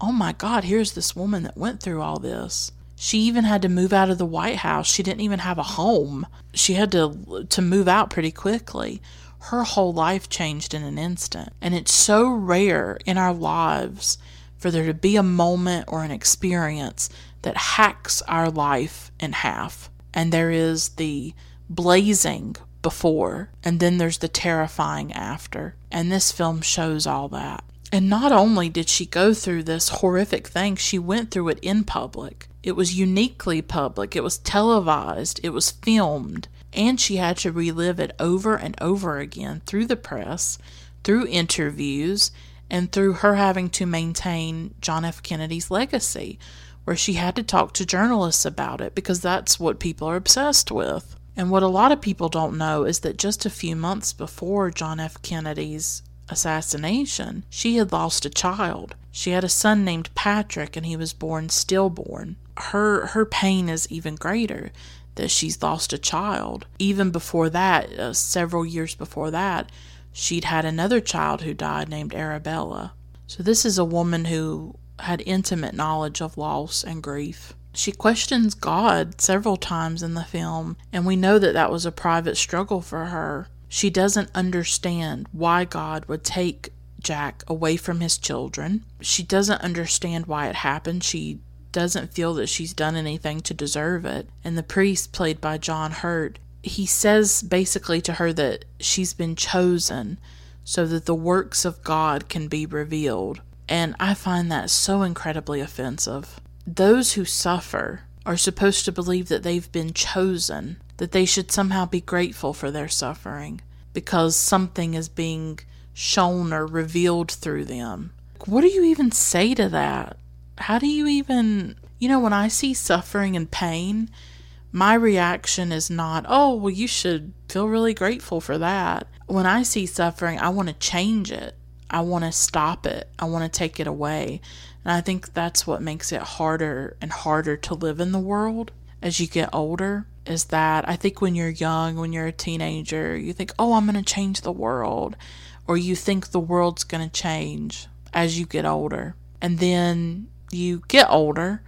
oh my God, here's this woman that went through all this. She even had to move out of the White House. She didn't even have a home. She had to to move out pretty quickly. Her whole life changed in an instant. And it's so rare in our lives for there to be a moment or an experience that hacks our life in half. And there is the blazing before, and then there's the terrifying after. And this film shows all that. And not only did she go through this horrific thing, she went through it in public. It was uniquely public, it was televised, it was filmed, and she had to relive it over and over again through the press, through interviews, and through her having to maintain John F. Kennedy's legacy, where she had to talk to journalists about it because that's what people are obsessed with. And what a lot of people don't know is that just a few months before John F. Kennedy's assassination, she had lost a child. She had a son named Patrick and he was born stillborn. Her her pain is even greater that she's lost a child. Even before that, uh, several years before that, she'd had another child who died named Arabella. So this is a woman who had intimate knowledge of loss and grief. She questions God several times in the film, and we know that that was a private struggle for her. She doesn't understand why God would take Jack away from his children. She doesn't understand why it happened. She doesn't feel that she's done anything to deserve it. And the priest, played by John Hurt, he says basically to her that she's been chosen so that the works of God can be revealed. And I find that so incredibly offensive. Those who suffer are supposed to believe that they've been chosen, that they should somehow be grateful for their suffering because something is being shown or revealed through them. What do you even say to that? How do you even, you know, when I see suffering and pain, my reaction is not, oh, well, you should feel really grateful for that. When I see suffering, I want to change it. I want to stop it. I want to take it away. And I think that's what makes it harder and harder to live in the world as you get older. Is that I think when you're young, when you're a teenager, you think, oh, I'm going to change the world. Or you think the world's going to change as you get older. And then you get older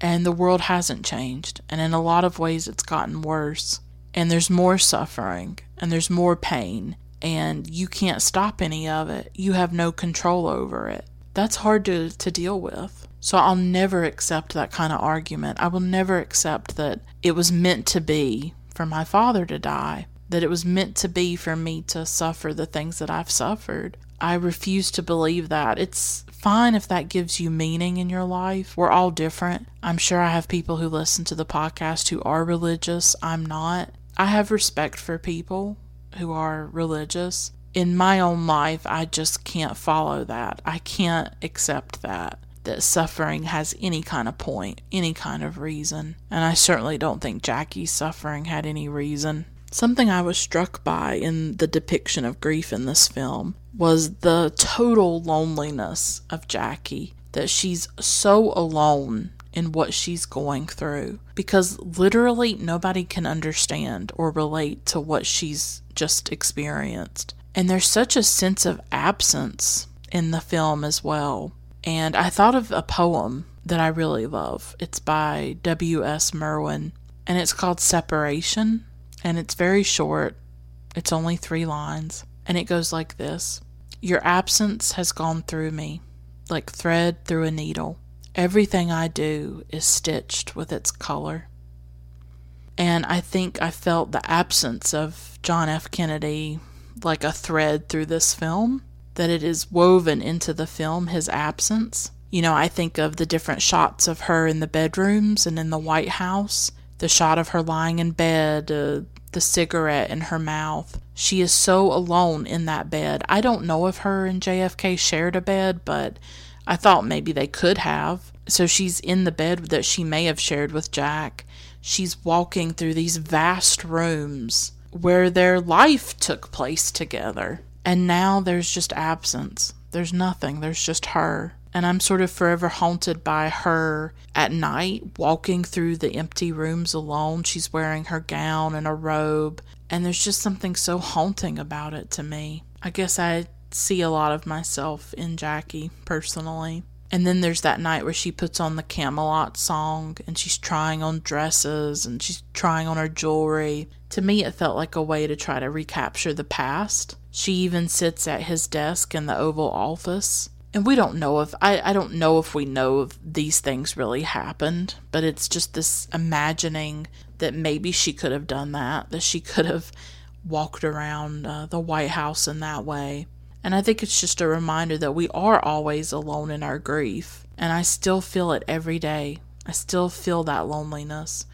and the world hasn't changed. And in a lot of ways, it's gotten worse. And there's more suffering and there's more pain, and you can't stop any of it. You have no control over it. That's hard to, to deal with. So I'll never accept that kind of argument. I will never accept that it was meant to be for my father to die, that it was meant to be for me to suffer the things that I've suffered. I refuse to believe that. It's fine if that gives you meaning in your life. We're all different. I'm sure I have people who listen to the podcast who are religious. I'm not. I have respect for people who are religious. In my own life, I just can't follow that. I can't accept that. That suffering has any kind of point, any kind of reason. And I certainly don't think Jackie's suffering had any reason. Something I was struck by in the depiction of grief in this film was the total loneliness of Jackie, that she's so alone in what she's going through because literally nobody can understand or relate to what she's just experienced. And there's such a sense of absence in the film as well. And I thought of a poem that I really love. It's by W.S. Merwin and it's called Separation and it's very short. It's only three lines, and it goes like this Your absence has gone through me, like thread through a needle. Everything I do is stitched with its color. And I think I felt the absence of John F. Kennedy like a thread through this film, that it is woven into the film, his absence. You know, I think of the different shots of her in the bedrooms and in the White House, the shot of her lying in bed, uh, the cigarette in her mouth. She is so alone in that bed. I don't know if her and JFK shared a bed, but I thought maybe they could have. So she's in the bed that she may have shared with Jack. She's walking through these vast rooms where their life took place together. And now there's just absence. There's nothing, there's just her. And I'm sort of forever haunted by her at night, walking through the empty rooms alone. She's wearing her gown and a robe, and there's just something so haunting about it to me. I guess I see a lot of myself in Jackie personally. And then there's that night where she puts on the Camelot song and she's trying on dresses and she's trying on her jewelry. To me, it felt like a way to try to recapture the past. She even sits at his desk in the Oval Office. And we don't know if, I, I don't know if we know if these things really happened, but it's just this imagining that maybe she could have done that, that she could have walked around uh, the White House in that way. And I think it's just a reminder that we are always alone in our grief. And I still feel it every day. I still feel that loneliness.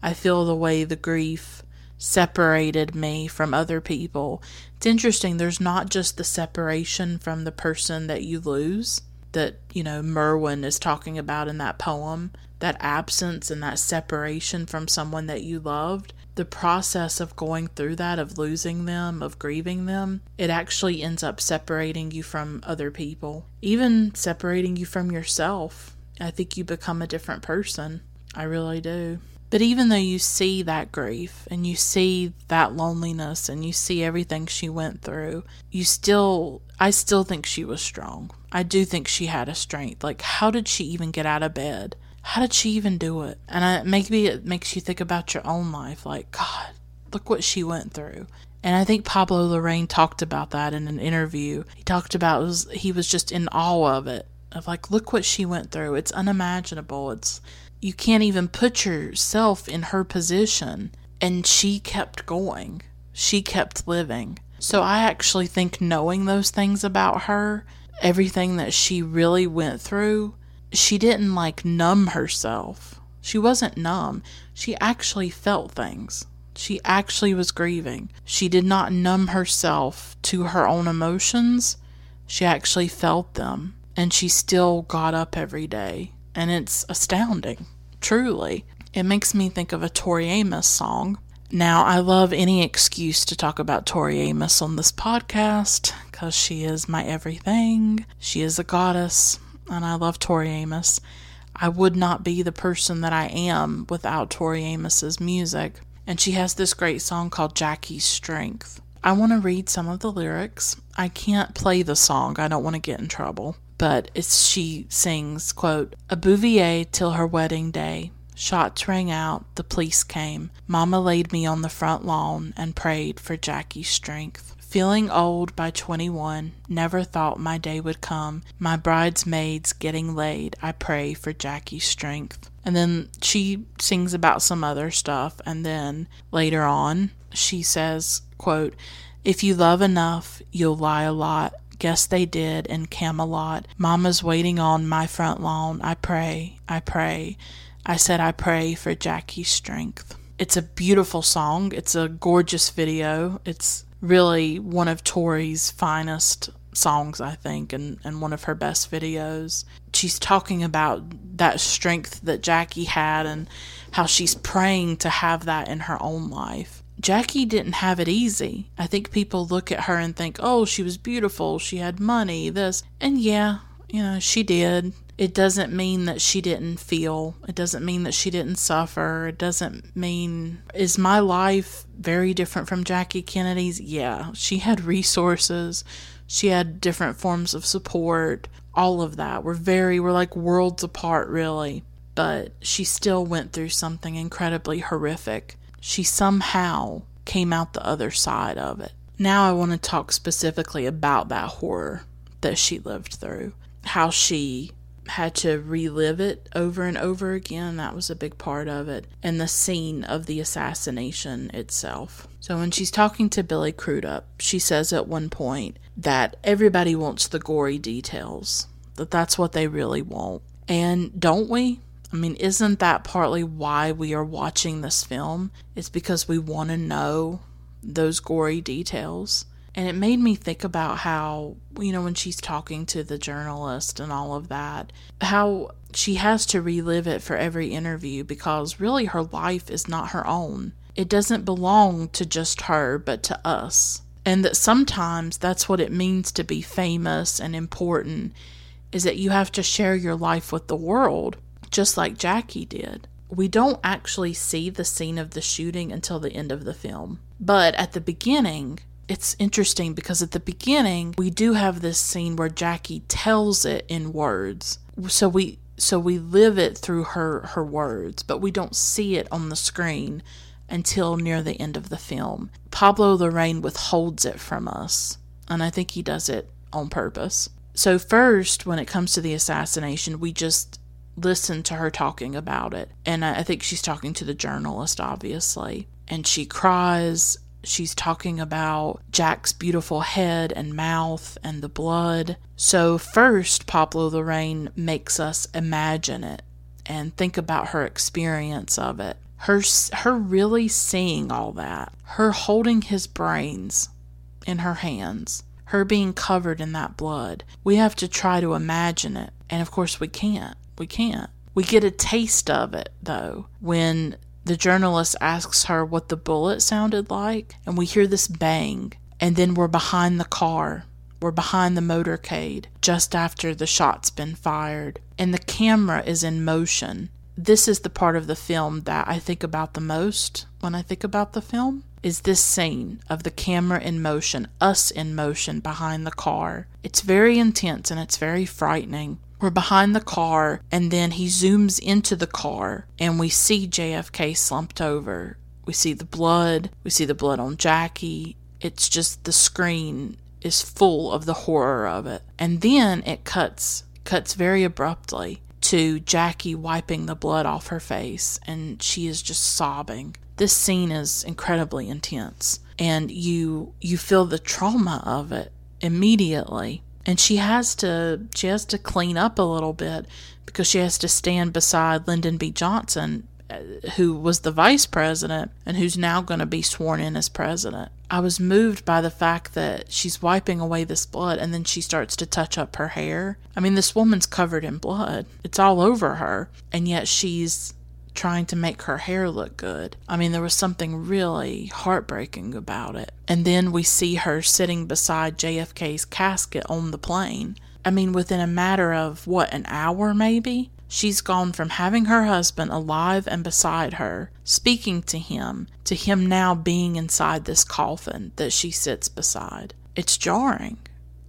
I feel the way the grief separated me from other people. It's interesting, there's not just the separation from the person that you lose that, you know, Merwin is talking about in that poem, that absence and that separation from someone that you loved the process of going through that, of losing them, of grieving them, it actually ends up separating you from other people, even separating you from yourself. I think you become a different person. I really do. But even though you see that grief and you see that loneliness and you see everything she went through, you still, I still think she was strong. I do think she had a strength. Like, how did she even get out of bed? How did she even do it? And I, maybe it makes you think about your own life. Like, God, look what she went through. And I think Pablo Larraín talked about that in an interview. He talked about was, he was just in awe of it. Of like, look what she went through. It's unimaginable. It's you can't even put yourself in her position. And she kept going. She kept living. So I actually think knowing those things about her, everything that she really went through, she didn't like numb herself. She wasn't numb. She actually felt things. She actually was grieving. She did not numb herself to her own emotions. She actually felt them. And she still got up every day. And it's astounding, truly. It makes me think of a Tori Amos song. Now, I love any excuse to talk about Tori Amos on this podcast because she is my everything. She is a goddess and I love Tori Amos. I would not be the person that I am without Tori Amos's music. And she has this great song called Jackie's Strength. I want to read some of the lyrics. I can't play the song. I don't want to get in trouble. But it's she sings, quote, A bouvier till her wedding day. Shots rang out, the police came. Mama laid me on the front lawn and prayed for Jackie's strength. Feeling old by 21, never thought my day would come. My bridesmaids getting laid, I pray for Jackie's strength. And then she sings about some other stuff, and then later on, she says, quote, If you love enough, you'll lie a lot. Guess they did in Camelot. Mama's waiting on my front lawn. I pray, I pray. I said, I pray for Jackie's strength. It's a beautiful song. It's a gorgeous video. It's really one of Tori's finest songs, I think, and, and one of her best videos. She's talking about that strength that Jackie had and how she's praying to have that in her own life. Jackie didn't have it easy. I think people look at her and think, oh, she was beautiful, she had money, this. And yeah, you know, she did it doesn't mean that she didn't feel. It doesn't mean that she didn't suffer. It doesn't mean. Is my life very different from Jackie Kennedy's? Yeah. She had resources, she had different forms of support, all of that. We're very, we're like worlds apart, really. But she still went through something incredibly horrific. She somehow came out the other side of it. Now I want to talk specifically about that horror that she lived through. How she had to relive it over and over again. That was a big part of it. And the scene of the assassination itself. So when she's talking to Billy Crudup, she says at one point that everybody wants the gory details, that that's what they really want. And don't we? I mean, isn't that partly why we are watching this film? It's because we want to know those gory details. And it made me think about how, you know, when she's talking to the journalist and all of that, how she has to relive it for every interview because really her life is not her own. It doesn't belong to just her, but to us. And that sometimes that's what it means to be famous and important is that you have to share your life with the world, just like Jackie did. We don't actually see the scene of the shooting until the end of the film. But at the beginning, it's interesting because at the beginning we do have this scene where Jackie tells it in words. So we so we live it through her her words, but we don't see it on the screen until near the end of the film. Pablo Larraín withholds it from us, and I think he does it on purpose. So first, when it comes to the assassination, we just listen to her talking about it, and I think she's talking to the journalist, obviously, and she cries She's talking about Jack's beautiful head and mouth and the blood. So, first, Pablo Larraín makes us imagine it and think about her experience of it. Her, her really seeing all that, her holding his brains in her hands, her being covered in that blood. We have to try to imagine it. And of course, we can't. We can't. We get a taste of it, though, when the journalist asks her what the bullet sounded like, and we hear this bang, and then we're behind the car. We're behind the motorcade just after the shot's been fired, and the camera is in motion. This is the part of the film that I think about the most when I think about the film is this scene of the camera in motion, us in motion behind the car. It's very intense and it's very frightening. We're behind the car, and then he zooms into the car, and we see JFK slumped over. We see the blood, we see the blood on Jackie. It's just the screen is full of the horror of it. And then it cuts cuts very abruptly to Jackie wiping the blood off her face and she is just sobbing. This scene is incredibly intense and you you feel the trauma of it immediately and she has to she has to clean up a little bit because she has to stand beside Lyndon B. Johnson uh, who was the vice president and who's now going to be sworn in as president. I was moved by the fact that she's wiping away this blood and then she starts to touch up her hair. I mean, this woman's covered in blood. It's all over her, and yet she's trying to make her hair look good. I mean, there was something really heartbreaking about it. And then we see her sitting beside JFK's casket on the plane. I mean, within a matter of what, an hour maybe? She's gone from having her husband alive and beside her, speaking to him, to him now being inside this coffin that she sits beside. It's jarring.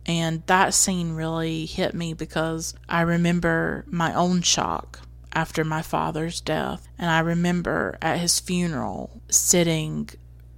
And that scene really hit me because I remember my own shock after my father's death. And I remember at his funeral sitting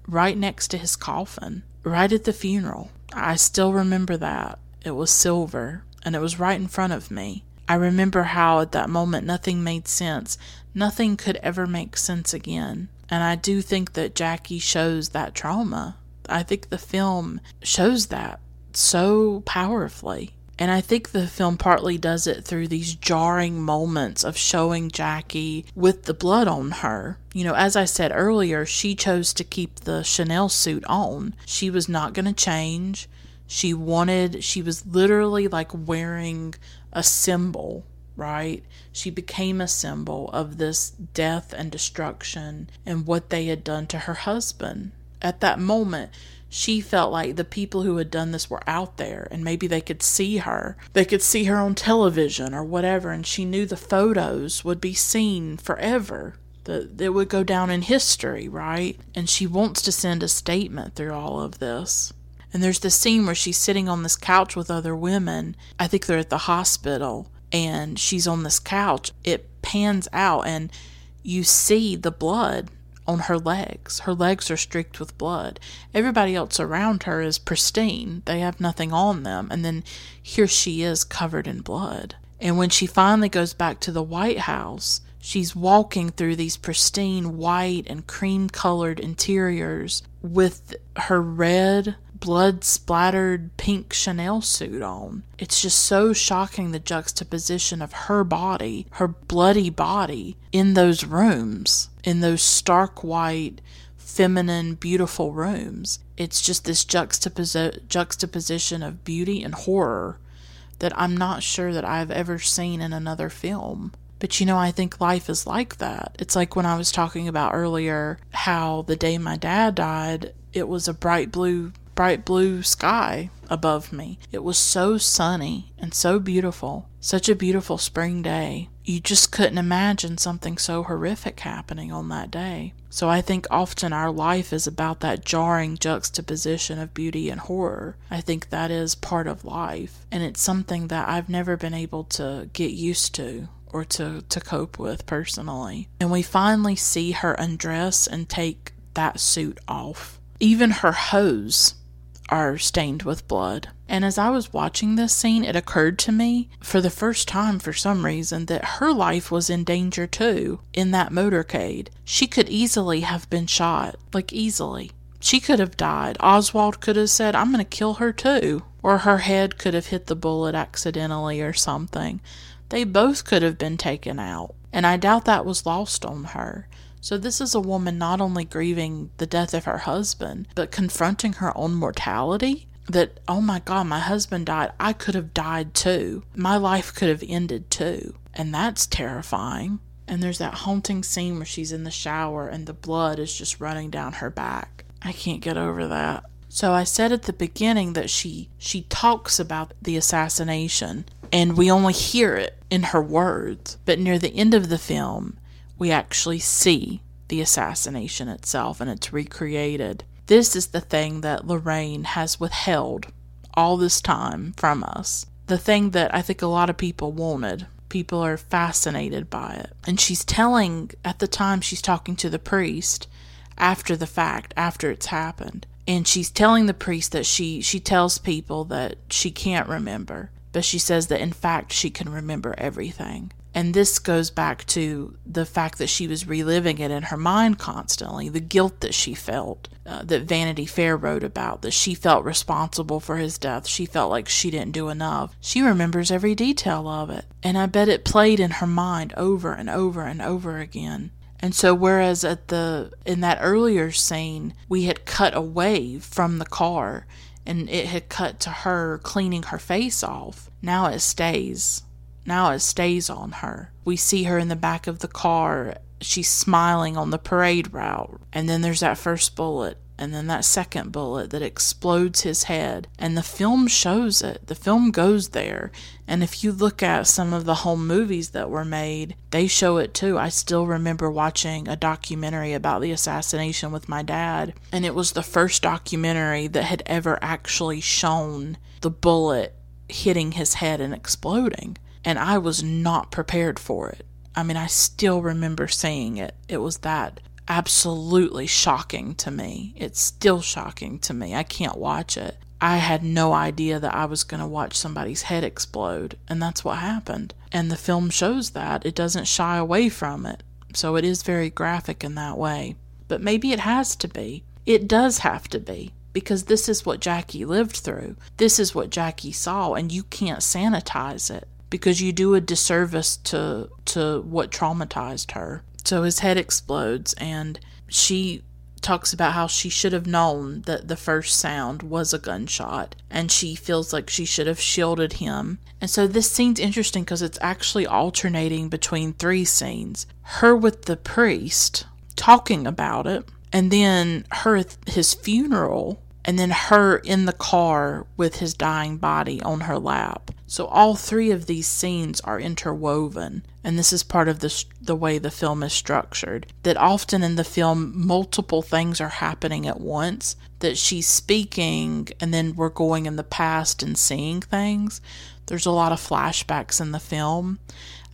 right next to his coffin, right at the funeral. I still remember that. It was silver and it was right in front of me. I remember how at that moment nothing made sense. Nothing could ever make sense again. And I do think that Jackie shows that trauma. I think the film shows that so powerfully. And I think the film partly does it through these jarring moments of showing Jackie with the blood on her. You know, as I said earlier, she chose to keep the Chanel suit on. She was not going to change. She wanted, she was literally like wearing a symbol, right? She became a symbol of this death and destruction and what they had done to her husband. At that moment, she felt like the people who had done this were out there and maybe they could see her. They could see her on television or whatever, and she knew the photos would be seen forever. That it would go down in history, right? And she wants to send a statement through all of this. And there's this scene where she's sitting on this couch with other women. I think they're at the hospital, and she's on this couch. It pans out, and you see the blood on her legs. Her legs are streaked with blood. Everybody else around her is pristine, they have nothing on them. And then here she is covered in blood. And when she finally goes back to the White House, she's walking through these pristine white and cream colored interiors with her red blood splattered pink Chanel suit on. It's just so shocking the juxtaposition of her body, her bloody body, in those rooms, in those stark white, feminine, beautiful rooms. It's just this juxtaposi- juxtaposition of beauty and horror that I'm not sure that I've ever seen in another film. But you know, I think life is like that. It's like when I was talking about earlier how the day my dad died, it was a bright blue bright blue sky above me. It was so sunny and so beautiful. Such a beautiful spring day. You just couldn't imagine something so horrific happening on that day. So I think often our life is about that jarring juxtaposition of beauty and horror. I think that is part of life. And it's something that I've never been able to get used to or to, to cope with personally. And we finally see her undress and take that suit off. Even her hose are stained with blood. And as I was watching this scene, it occurred to me for the first time for some reason that her life was in danger too in that motorcade. She could easily have been shot, like easily. She could have died. Oswald could have said, I'm going to kill her too. Or her head could have hit the bullet accidentally or something. They both could have been taken out. And I doubt that was lost on her. So, this is a woman not only grieving the death of her husband, but confronting her own mortality. That, oh my God, my husband died. I could have died too. My life could have ended too. And that's terrifying. And there's that haunting scene where she's in the shower and the blood is just running down her back. I can't get over that. So I said at the beginning that she she talks about the assassination and we only hear it in her words, but near the end of the film we actually see the assassination itself and it's recreated. This is the thing that Larraín has withheld all this time from us. The thing that I think a lot of people wanted. People are fascinated by it. And she's telling, at the time, she's talking to the priest after the fact, after it's happened. And she's telling the priest that she, she tells people that she can't remember, but she says that in fact she can remember everything. And this goes back to the fact that she was reliving it in her mind constantly, the guilt that she felt, uh, that Vanity Fair wrote about, that she felt responsible for his death. She felt like she didn't do enough. She remembers every detail of it. And I bet it played in her mind over and over and over again. And so whereas at the in that earlier scene we had cut away from the car and it had cut to her cleaning her face off, now it stays now it stays on her. We see her in the back of the car. She's smiling on the parade route. And then there's that first bullet, and then that second bullet that explodes his head. And the film shows it. The film goes there. And if you look at some of the home movies that were made, they show it too. I still remember watching a documentary about the assassination with my dad, and it was the first documentary that had ever actually shown the bullet hitting his head and exploding and I was not prepared for it. I mean, I still remember seeing it. It was that absolutely shocking to me. It's still shocking to me. I can't watch it. I had no idea that I was going to watch somebody's head explode, and that's what happened. And the film shows that. It doesn't shy away from it. So it is very graphic in that way. But maybe it has to be. It does have to be because this is what Jackie lived through. This is what Jackie saw, and you can't sanitize it because you do a disservice to to what traumatized her. So his head explodes and she talks about how she should have known that the first sound was a gunshot and she feels like she should have shielded him. And so this scene's interesting because it's actually alternating between three scenes. Her with the priest talking about it and then her his funeral and then her in the car with his dying body on her lap. So all three of these scenes are interwoven, and this is part of the the way the film is structured. That often in the film multiple things are happening at once, that she's speaking and then we're going in the past and seeing things. There's a lot of flashbacks in the film.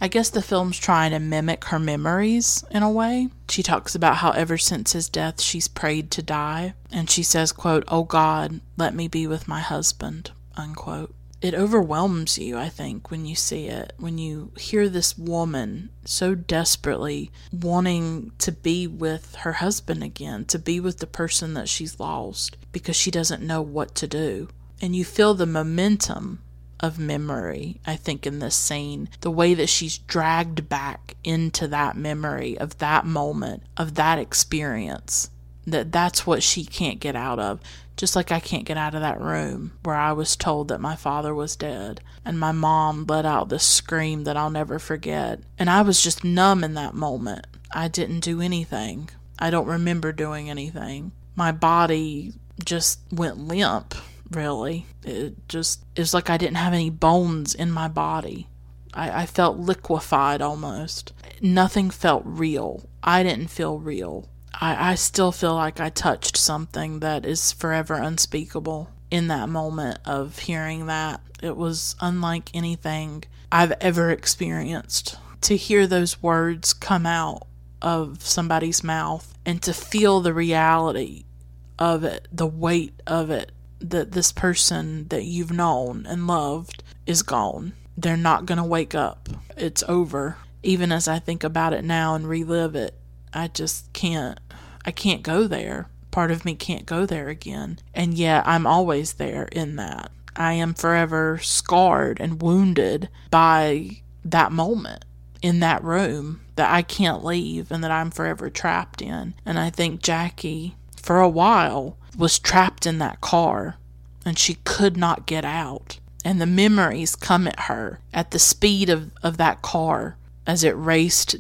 I guess the film's trying to mimic her memories in a way. She talks about how ever since his death she's prayed to die, and she says, quote, "Oh God, let me be with my husband." unquote. It overwhelms you, I think, when you see it, when you hear this woman so desperately wanting to be with her husband again, to be with the person that she's lost because she doesn't know what to do. And you feel the momentum of memory, I think, in this scene. The way that she's dragged back into that memory of that moment, of that experience. That that's what she can't get out of. Just like I can't get out of that room where I was told that my father was dead, and my mom let out this scream that I'll never forget. And I was just numb in that moment. I didn't do anything. I don't remember doing anything. My body just went limp, really. It just, it was like I didn't have any bones in my body. I, I felt liquefied almost. Nothing felt real. I didn't feel real. I, I still feel like I touched something that is forever unspeakable in that moment of hearing that. It was unlike anything I've ever experienced. To hear those words come out of somebody's mouth and to feel the reality of it, the weight of it, that this person that you've known and loved is gone. They're not going to wake up. It's over. Even as I think about it now and relive it, I just can't. I can't go there. Part of me can't go there again. And yet I'm always there in that. I am forever scarred and wounded by that moment in that room that I can't leave and that I'm forever trapped in. And I think Jackie, for a while, was trapped in that car and she could not get out. And the memories come at her at the speed of, of that car as it raced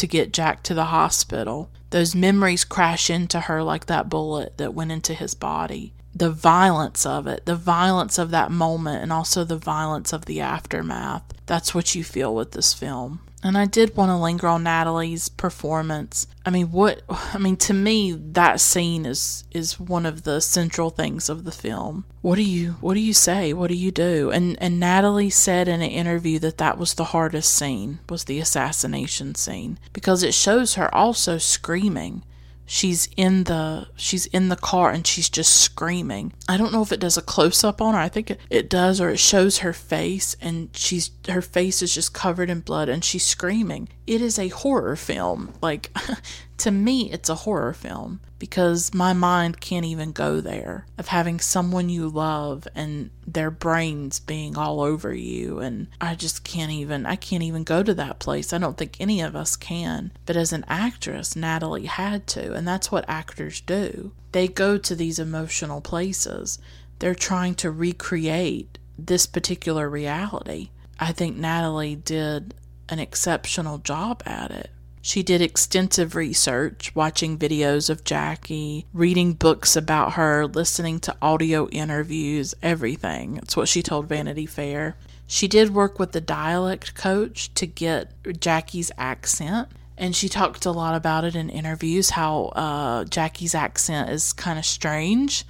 to get Jack to the hospital. Those memories crash into her like that bullet that went into his body. The violence of it, the violence of that moment, and also the violence of the aftermath. That's what you feel with this film. And I did want to linger on Natalie's performance. I mean, what I mean to me that scene is is one of the central things of the film. What do you what do you say? What do you do? And and Natalie said in an interview that that was the hardest scene was the assassination scene because it shows her also screaming she's in the she's in the car and she's just screaming. I don't know if it does a close up on her. I think it, it does or it shows her face and she's her face is just covered in blood and she's screaming. It is a horror film. Like to me it's a horror film because my mind can't even go there of having someone you love and their brains being all over you and I just can't even I can't even go to that place. I don't think any of us can. But as an actress, Natalie had to, and that's what actors do. They go to these emotional places. They're trying to recreate this particular reality. I think Natalie did an exceptional job at it. She did extensive research, watching videos of Jackie, reading books about her, listening to audio interviews, everything. That's what she told Vanity Fair. She did work with the dialect coach to get Jackie's accent, and she talked a lot about it in interviews how uh, Jackie's accent is kind of strange.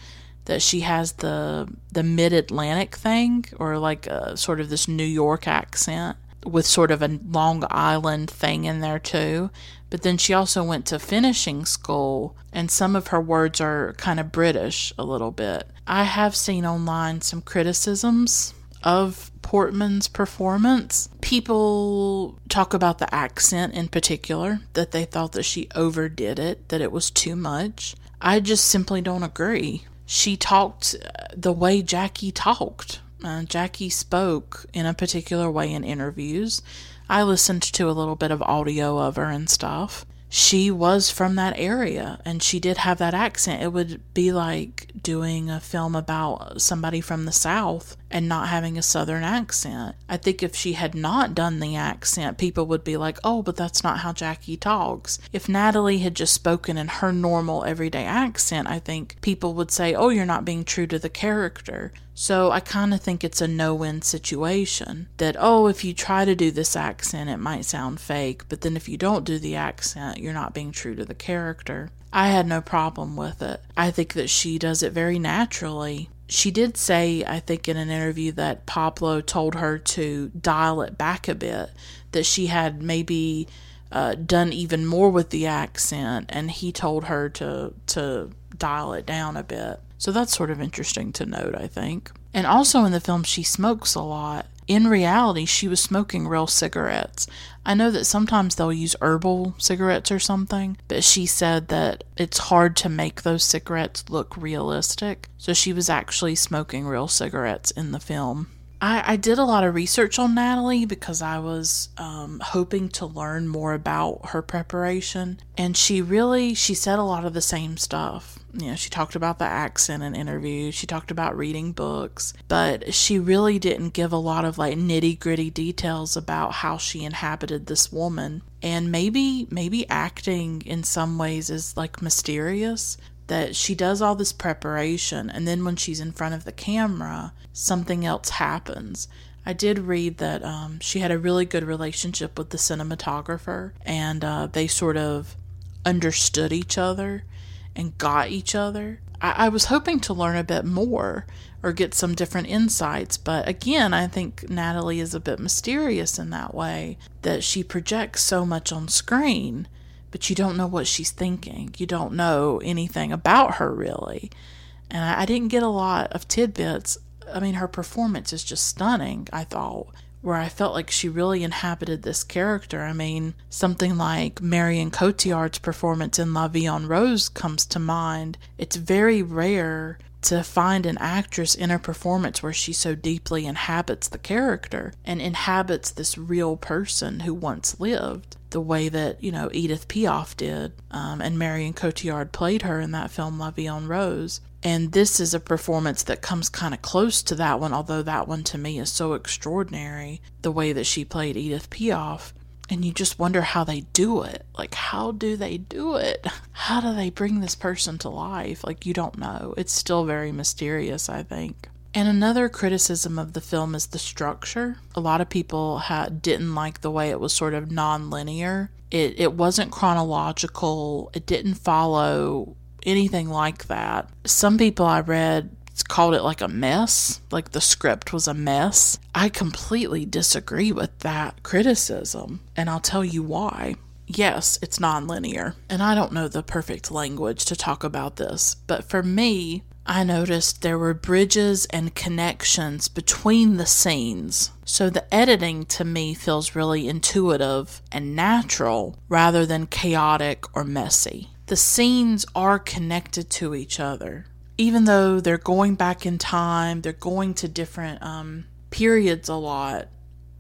That she has the the mid Atlantic thing, or like a, sort of this New York accent with sort of a Long Island thing in there too. But then she also went to finishing school, and some of her words are kind of British a little bit. I have seen online some criticisms of Portman's performance. People talk about the accent in particular, that they thought that she overdid it, that it was too much. I just simply don't agree. She talked uh, the way Jackie talked. Uh, Jackie spoke in a particular way in interviews. I listened to a little bit of audio of her and stuff. She was from that area and she did have that accent. It would be like doing a film about somebody from the South and not having a Southern accent. I think if she had not done the accent, people would be like, oh, but that's not how Jackie talks. If Natalie had just spoken in her normal everyday accent, I think people would say, oh, you're not being true to the character. So I kind of think it's a no win situation. That, oh, if you try to do this accent, it might sound fake, but then if you don't do the accent, you're not being true to the character. I had no problem with it. I think that she does it very naturally. She did say, I think, in an interview that Pablo told her to dial it back a bit, that she had maybe uh, done even more with the accent, and he told her to to dial it down a bit. So that's sort of interesting to note, I think. And also in the film, she smokes a lot. In reality, she was smoking real cigarettes. I know that sometimes they'll use herbal cigarettes or something, but she said that it's hard to make those cigarettes look realistic. So she was actually smoking real cigarettes in the film. I, I did a lot of research on Natalie because I was um, hoping to learn more about her preparation, and she really she said a lot of the same stuff. You know, she talked about the accent in interviews. She talked about reading books, but she really didn't give a lot of like nitty gritty details about how she inhabited this woman. And maybe maybe acting in some ways is like mysterious that she does all this preparation and then when she's in front of the camera, something else happens. I did read that um, she had a really good relationship with the cinematographer and uh, they sort of understood each other and got each other. I, I was hoping to learn a bit more or get some different insights, but again, I think Natalie is a bit mysterious in that way that she projects so much on screen, but you don't know what she's thinking. You don't know anything about her really. And I, I didn't get a lot of tidbits. I mean, her performance is just stunning, I thought where I felt like she really inhabited this character. I mean, something like Marion Cotillard's performance in La Vie en Rose comes to mind. It's very rare to find an actress in a performance where she so deeply inhabits the character and inhabits this real person who once lived the way that you know Edith Piaf did, um, and Marion Cotillard played her in that film La Vie en Rose. And this is a performance that comes kind of close to that one, although that one to me is so extraordinary, the way that she played Edith Piaf. And you just wonder how they do it. Like, how do they do it? How do they bring this person to life? Like, you don't know. It's still very mysterious, I think. And another criticism of the film is the structure. A lot of people ha- didn't like the way it was sort of non-linear. It it wasn't chronological. It didn't follow anything like that. Some people I read called it like a mess, like the script was a mess. I completely disagree with that criticism, and I'll tell you why. Yes, it's nonlinear, and I don't know the perfect language to talk about this, but for me, I noticed there were bridges and connections between the scenes. So the editing to me feels really intuitive and natural rather than chaotic or messy. The scenes are connected to each other. Even though they're going back in time, they're going to different um, periods a lot.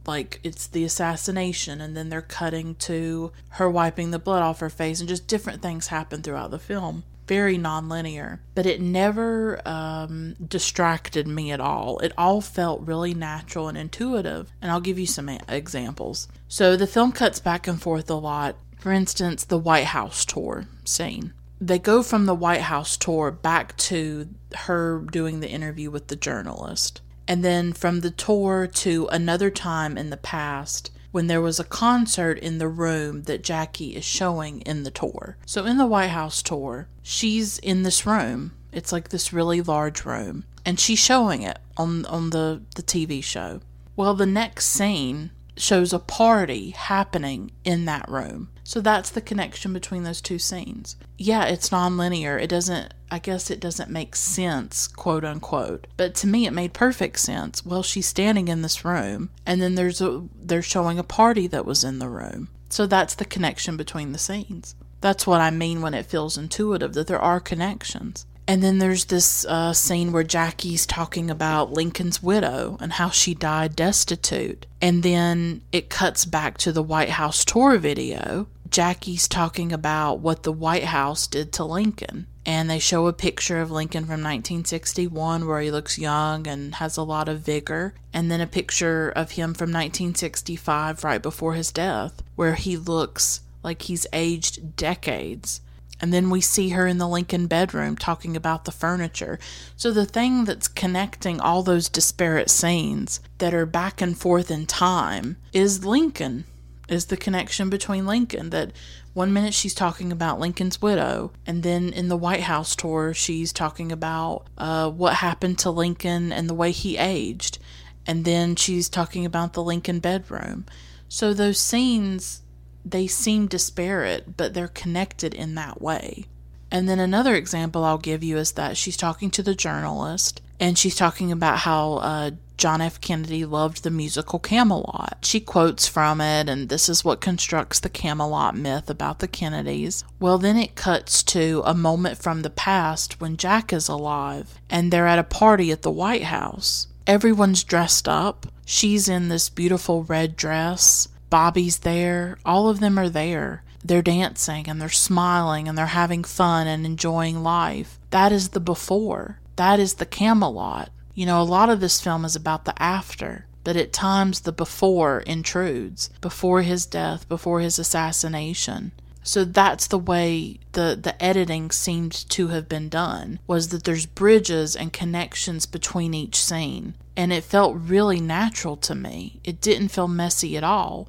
Like it's the assassination, and then they're cutting to her wiping the blood off her face, and just different things happen throughout the film very nonlinear, but it never um, distracted me at all. It all felt really natural and intuitive. And I'll give you some examples. So the film cuts back and forth a lot. For instance, the White House tour scene. They go from the White House tour back to her doing the interview with the journalist. And then from the tour to another time in the past when there was a concert in the room that Jackie is showing in the tour. So in the White House tour, she's in this room. It's like this really large room, and she's showing it on on the the TV show. Well, the next scene shows a party happening in that room. So that's the connection between those two scenes. Yeah, it's nonlinear. It doesn't, I guess it doesn't make sense, quote unquote. But to me, it made perfect sense. Well, she's standing in this room, and then there's a, they're showing a party that was in the room. So that's the connection between the scenes. That's what I mean when it feels intuitive, that there are connections. And then there's this uh, scene where Jackie's talking about Lincoln's widow and how she died destitute. And then it cuts back to the White House tour video. Jackie's talking about what the White House did to Lincoln. And they show a picture of Lincoln from 1961 where he looks young and has a lot of vigor. And then a picture of him from 1965 right before his death where he looks like he's aged decades. And then we see her in the Lincoln bedroom talking about the furniture. So the thing that's connecting all those disparate scenes that are back and forth in time is Lincoln, is the connection between Lincoln. That one minute she's talking about Lincoln's widow, and then in the White House tour, she's talking about uh, what happened to Lincoln and the way he aged. And then she's talking about the Lincoln bedroom. So those scenes they seem disparate, but they're connected in that way. And then another example I'll give you is that she's talking to the journalist and she's talking about how uh, John F. Kennedy loved the musical Camelot. She quotes from it, and this is what constructs the Camelot myth about the Kennedys. Well, then it cuts to a moment from the past when Jack is alive and they're at a party at the White House. Everyone's dressed up. She's in this beautiful red dress. Bobby's there. All of them are there. They're dancing and they're smiling and they're having fun and enjoying life. That is the before. That is the Camelot. You know, a lot of this film is about the after, but at times the before intrudes before his death, before his assassination. So that's the way the the editing seemed to have been done was that there's bridges and connections between each scene and it felt really natural to me. It didn't feel messy at all.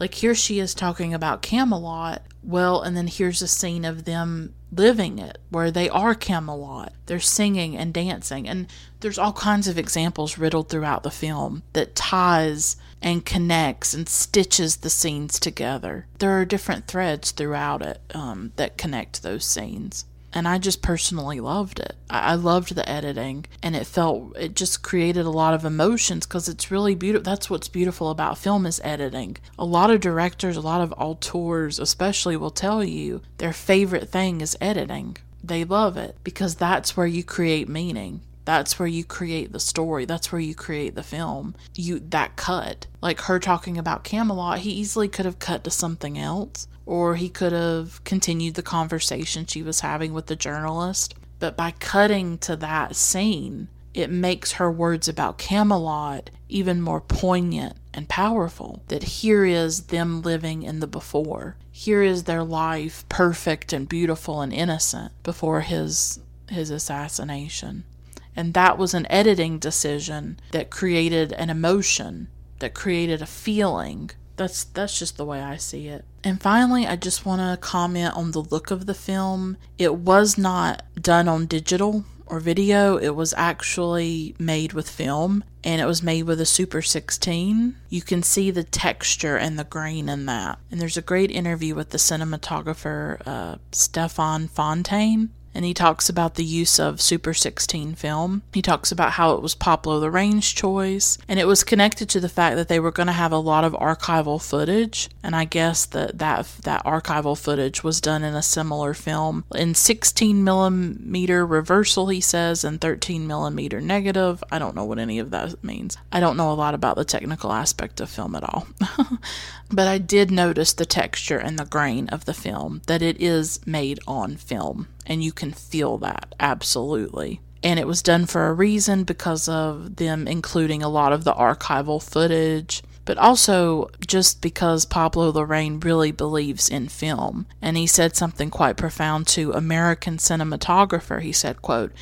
Like here she is talking about Camelot. Well, and then here's a scene of them living it where they are Camelot. They're singing and dancing. And there's all kinds of examples riddled throughout the film that ties and connects and stitches the scenes together. There are different threads throughout it um, that connect those scenes and I just personally loved it. I, loved the editing, and it felt it just created a lot of emotions because it's really beautiful. That's what's beautiful about film is editing. A lot of directors, a lot of auteurs, especially, will tell you their favorite thing is editing. They love it because that's where you create meaning. That's where you create the story. That's where you create the film. You that cut, like her talking about Camelot, he easily could have cut to something else or he could have continued the conversation she was having with the journalist. But by cutting to that scene, it makes her words about Camelot even more poignant and powerful. That here is them living in the before. Here is their life perfect and beautiful and innocent before his his assassination. And that was an editing decision that created an emotion, that created a feeling that's that's just the way I see it. And finally, I just want to comment on the look of the film. It was not done on digital or video. It was actually made with film and it was made with a Super 16. You can see the texture and the grain in that. And there's a great interview with the cinematographer uh, Stéphane Fontaine and he talks about the use of Super 16 film. He talks about how it was Pablo Larraín's choice, and it was connected to the fact that they were going to have a lot of archival footage, and I guess that that that archival footage was done in a similar film in 16 millimeter reversal, he says, and 13 millimeter negative. I don't know what any of that means. I don't know a lot about the technical aspect of film at all. but I did notice the texture and the grain of the film, that it is made on film and you can feel that absolutely. And it was done for a reason because of them including a lot of the archival footage, but also just because Pablo Larraín really believes in film. And he said something quite profound to American cinematographer. He said, quote,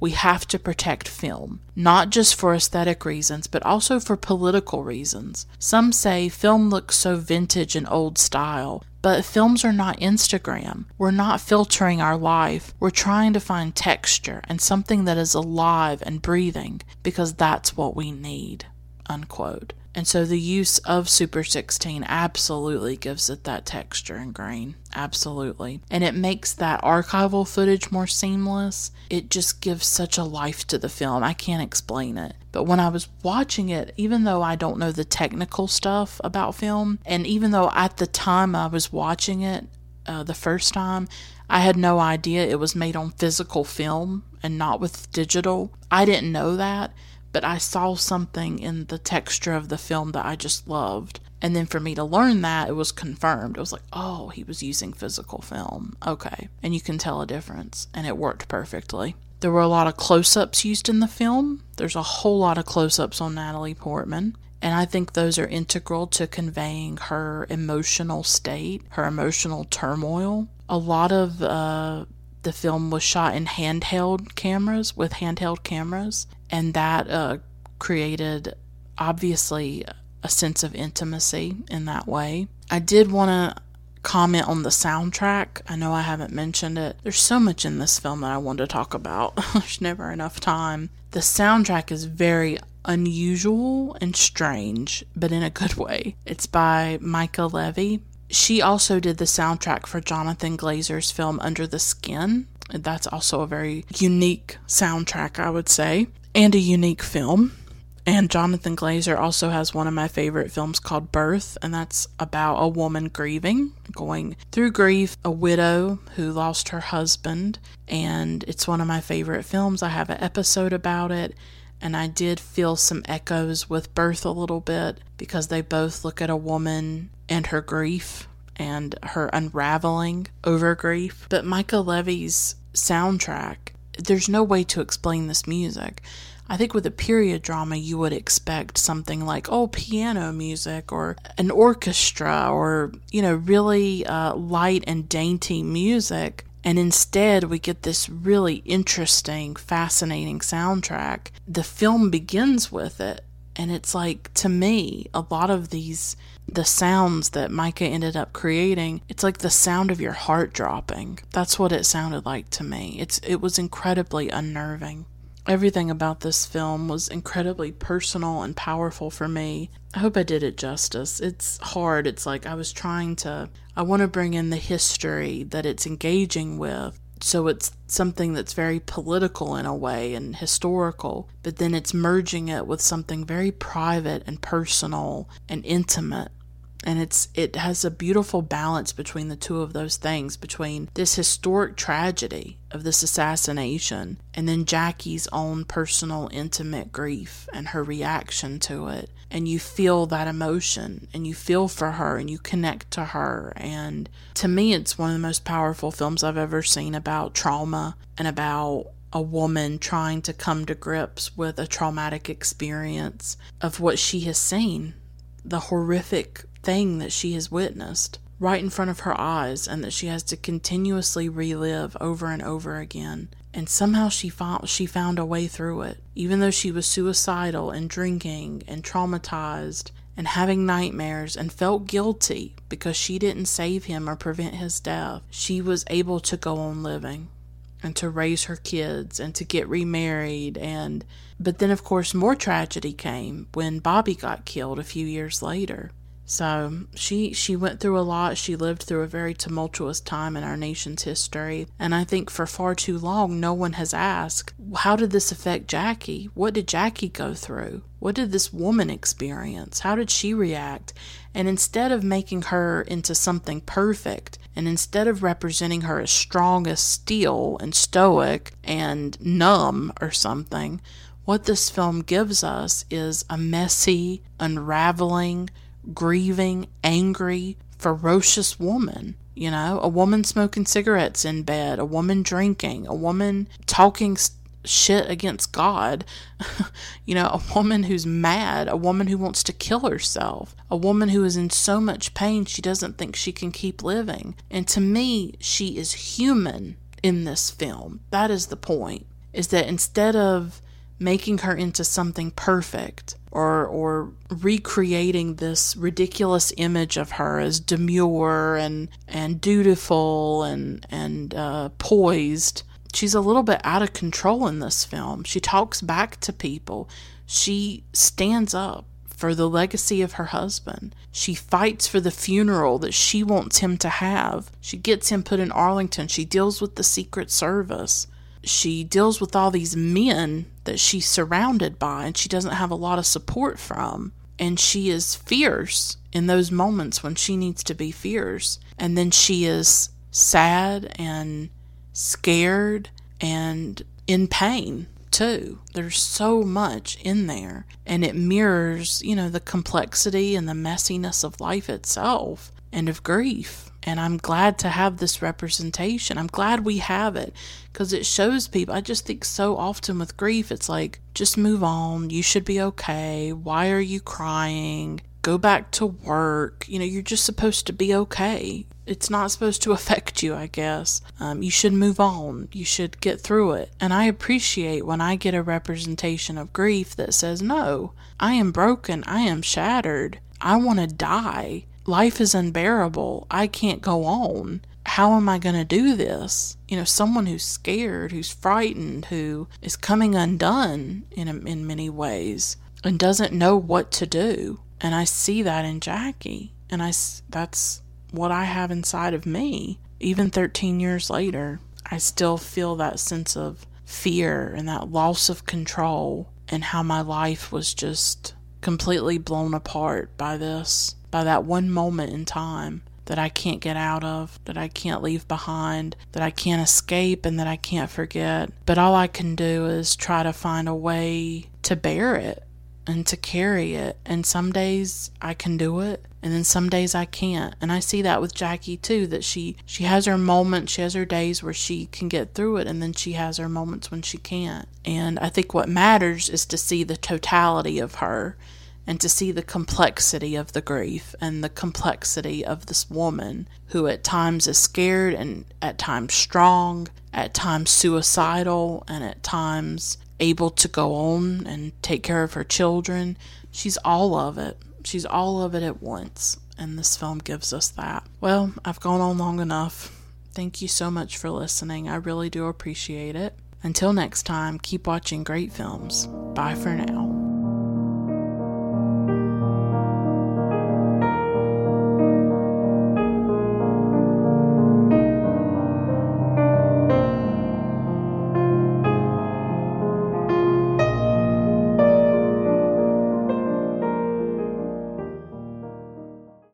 we have to protect film, not just for aesthetic reasons, but also for political reasons. Some say film looks so vintage and old style, but films are not Instagram. We're not filtering our life. We're trying to find texture and something that is alive and breathing because that's what we need. Unquote. And so the use of Super 16 absolutely gives it that texture and grain. Absolutely. And it makes that archival footage more seamless. It just gives such a life to the film. I can't explain it. But when I was watching it, even though I don't know the technical stuff about film, and even though at the time I was watching it uh, the first time, I had no idea it was made on physical film and not with digital. I didn't know that but I saw something in the texture of the film that I just loved. And then for me to learn that, it was confirmed. It was like, oh, he was using physical film. Okay. And you can tell a difference. And it worked perfectly. There were a lot of close ups used in the film. There's a whole lot of close ups on Natalie Portman. And I think those are integral to conveying her emotional state, her emotional turmoil. A lot of uh, the film was shot in handheld cameras with handheld cameras, and that uh, created obviously a sense of intimacy in that way. I did want to comment on the soundtrack. I know I haven't mentioned it. There's so much in this film that I want to talk about. There's never enough time. The soundtrack is very unusual and strange, but in a good way. It's by Mica Levi. She also did the soundtrack for Jonathan Glazer's film Under the Skin. That's also a very unique soundtrack, I would say and a unique film. And Jonathan Glazer also has one of my favorite films called Birth, and that's about a woman grieving, going through grief, a widow who lost her husband. And it's one of my favorite films. I have an episode about it, and I did feel some echoes with Birth a little bit because they both look at a woman and her grief and her unraveling over grief. But Mica Levi's soundtrack there's no way to explain this music. I think with a period drama, you would expect something like, oh, piano music or an orchestra or, you know, really uh, light and dainty music. And instead, we get this really interesting, fascinating soundtrack. The film begins with it. And it's like, to me, a lot of these, the sounds that Mica ended up creating, it's like the sound of your heart dropping. That's what it sounded like to me. It's, it was incredibly unnerving. Everything about this film was incredibly personal and powerful for me. I hope I did it justice. It's hard. It's like I was trying to, I want to bring in the history that it's engaging with. So it's something that's very political in a way and historical, but then it's merging it with something very private and personal and intimate and it's it has a beautiful balance between the two of those things between this historic tragedy of this assassination and then Jackie's own personal intimate grief and her reaction to it. And you feel that emotion and you feel for her and you connect to her. And to me it's one of the most powerful films I've ever seen about trauma and about a woman trying to come to grips with a traumatic experience of what she has seen the horrific thing that she has witnessed right in front of her eyes and that she has to continuously relive over and over again. And somehow she found she found a way through it. Even though she was suicidal and drinking and traumatized and having nightmares and felt guilty because she didn't save him or prevent his death, she was able to go on living and to raise her kids and to get remarried and but then of course more tragedy came when Bobby got killed a few years later. So she she went through a lot. She lived through a very tumultuous time in our nation's history, and I think for far too long no one has asked, how did this affect Jackie? What did Jackie go through? What did this woman experience? How did she react? And instead of making her into something perfect, and instead of representing her as strong as steel and stoic and numb or something, what this film gives us is a messy, unraveling, grieving, angry, ferocious woman. You know, a woman smoking cigarettes in bed, a woman drinking, a woman talking shit against God, you know, a woman who's mad, a woman who wants to kill herself, a woman who is in so much pain she doesn't think she can keep living. And to me, she is human in this film. That is the point. Is that instead of making her into something perfect or or recreating this ridiculous image of her as demure and and dutiful and and uh, poised. She's a little bit out of control in this film. She talks back to people. She stands up for the legacy of her husband. She fights for the funeral that she wants him to have. She gets him put in Arlington. She deals with the Secret Service she deals with all these men that she's surrounded by and she doesn't have a lot of support from. And she is fierce in those moments when she needs to be fierce. And then she is sad and scared and in pain too. There's so much in there. And it mirrors, you know, the complexity and the messiness of life itself and of grief. And I'm glad to have this representation. I'm glad we have it because it shows people. I just think so often with grief, it's like, just move on. You should be okay. Why are you crying? Go back to work. You know, you're just supposed to be okay. It's not supposed to affect you, I guess. Um, you should move on. You should get through it. And I appreciate when I get a representation of grief that says, no, I am broken. I am shattered. I want to die life is unbearable. I can't go on. How am I going to do this? You know, someone who's scared, who's frightened, who is coming undone in, in many ways and doesn't know what to do. And I see that in Jackie. And I, that's what I have inside of me. Even 13 years later, I still feel that sense of fear and that loss of control and how my life was just completely blown apart by this by that one moment in time that I can't get out of, that I can't leave behind, that I can't escape, and that I can't forget. But all I can do is try to find a way to bear it and to carry it. And some days I can do it, and then some days I can't. And I see that with Jackie too that she she has her moments, she has her days where she can get through it and then she has her moments when she can't. And I think what matters is to see the totality of her and to see the complexity of the grief and the complexity of this woman who at times is scared and at times strong, at times suicidal, and at times able to go on and take care of her children. She's all of it. She's all of it at once. And this film gives us that. Well, I've gone on long enough. Thank you so much for listening. I really do appreciate it. Until next time, keep watching great films. Bye for now.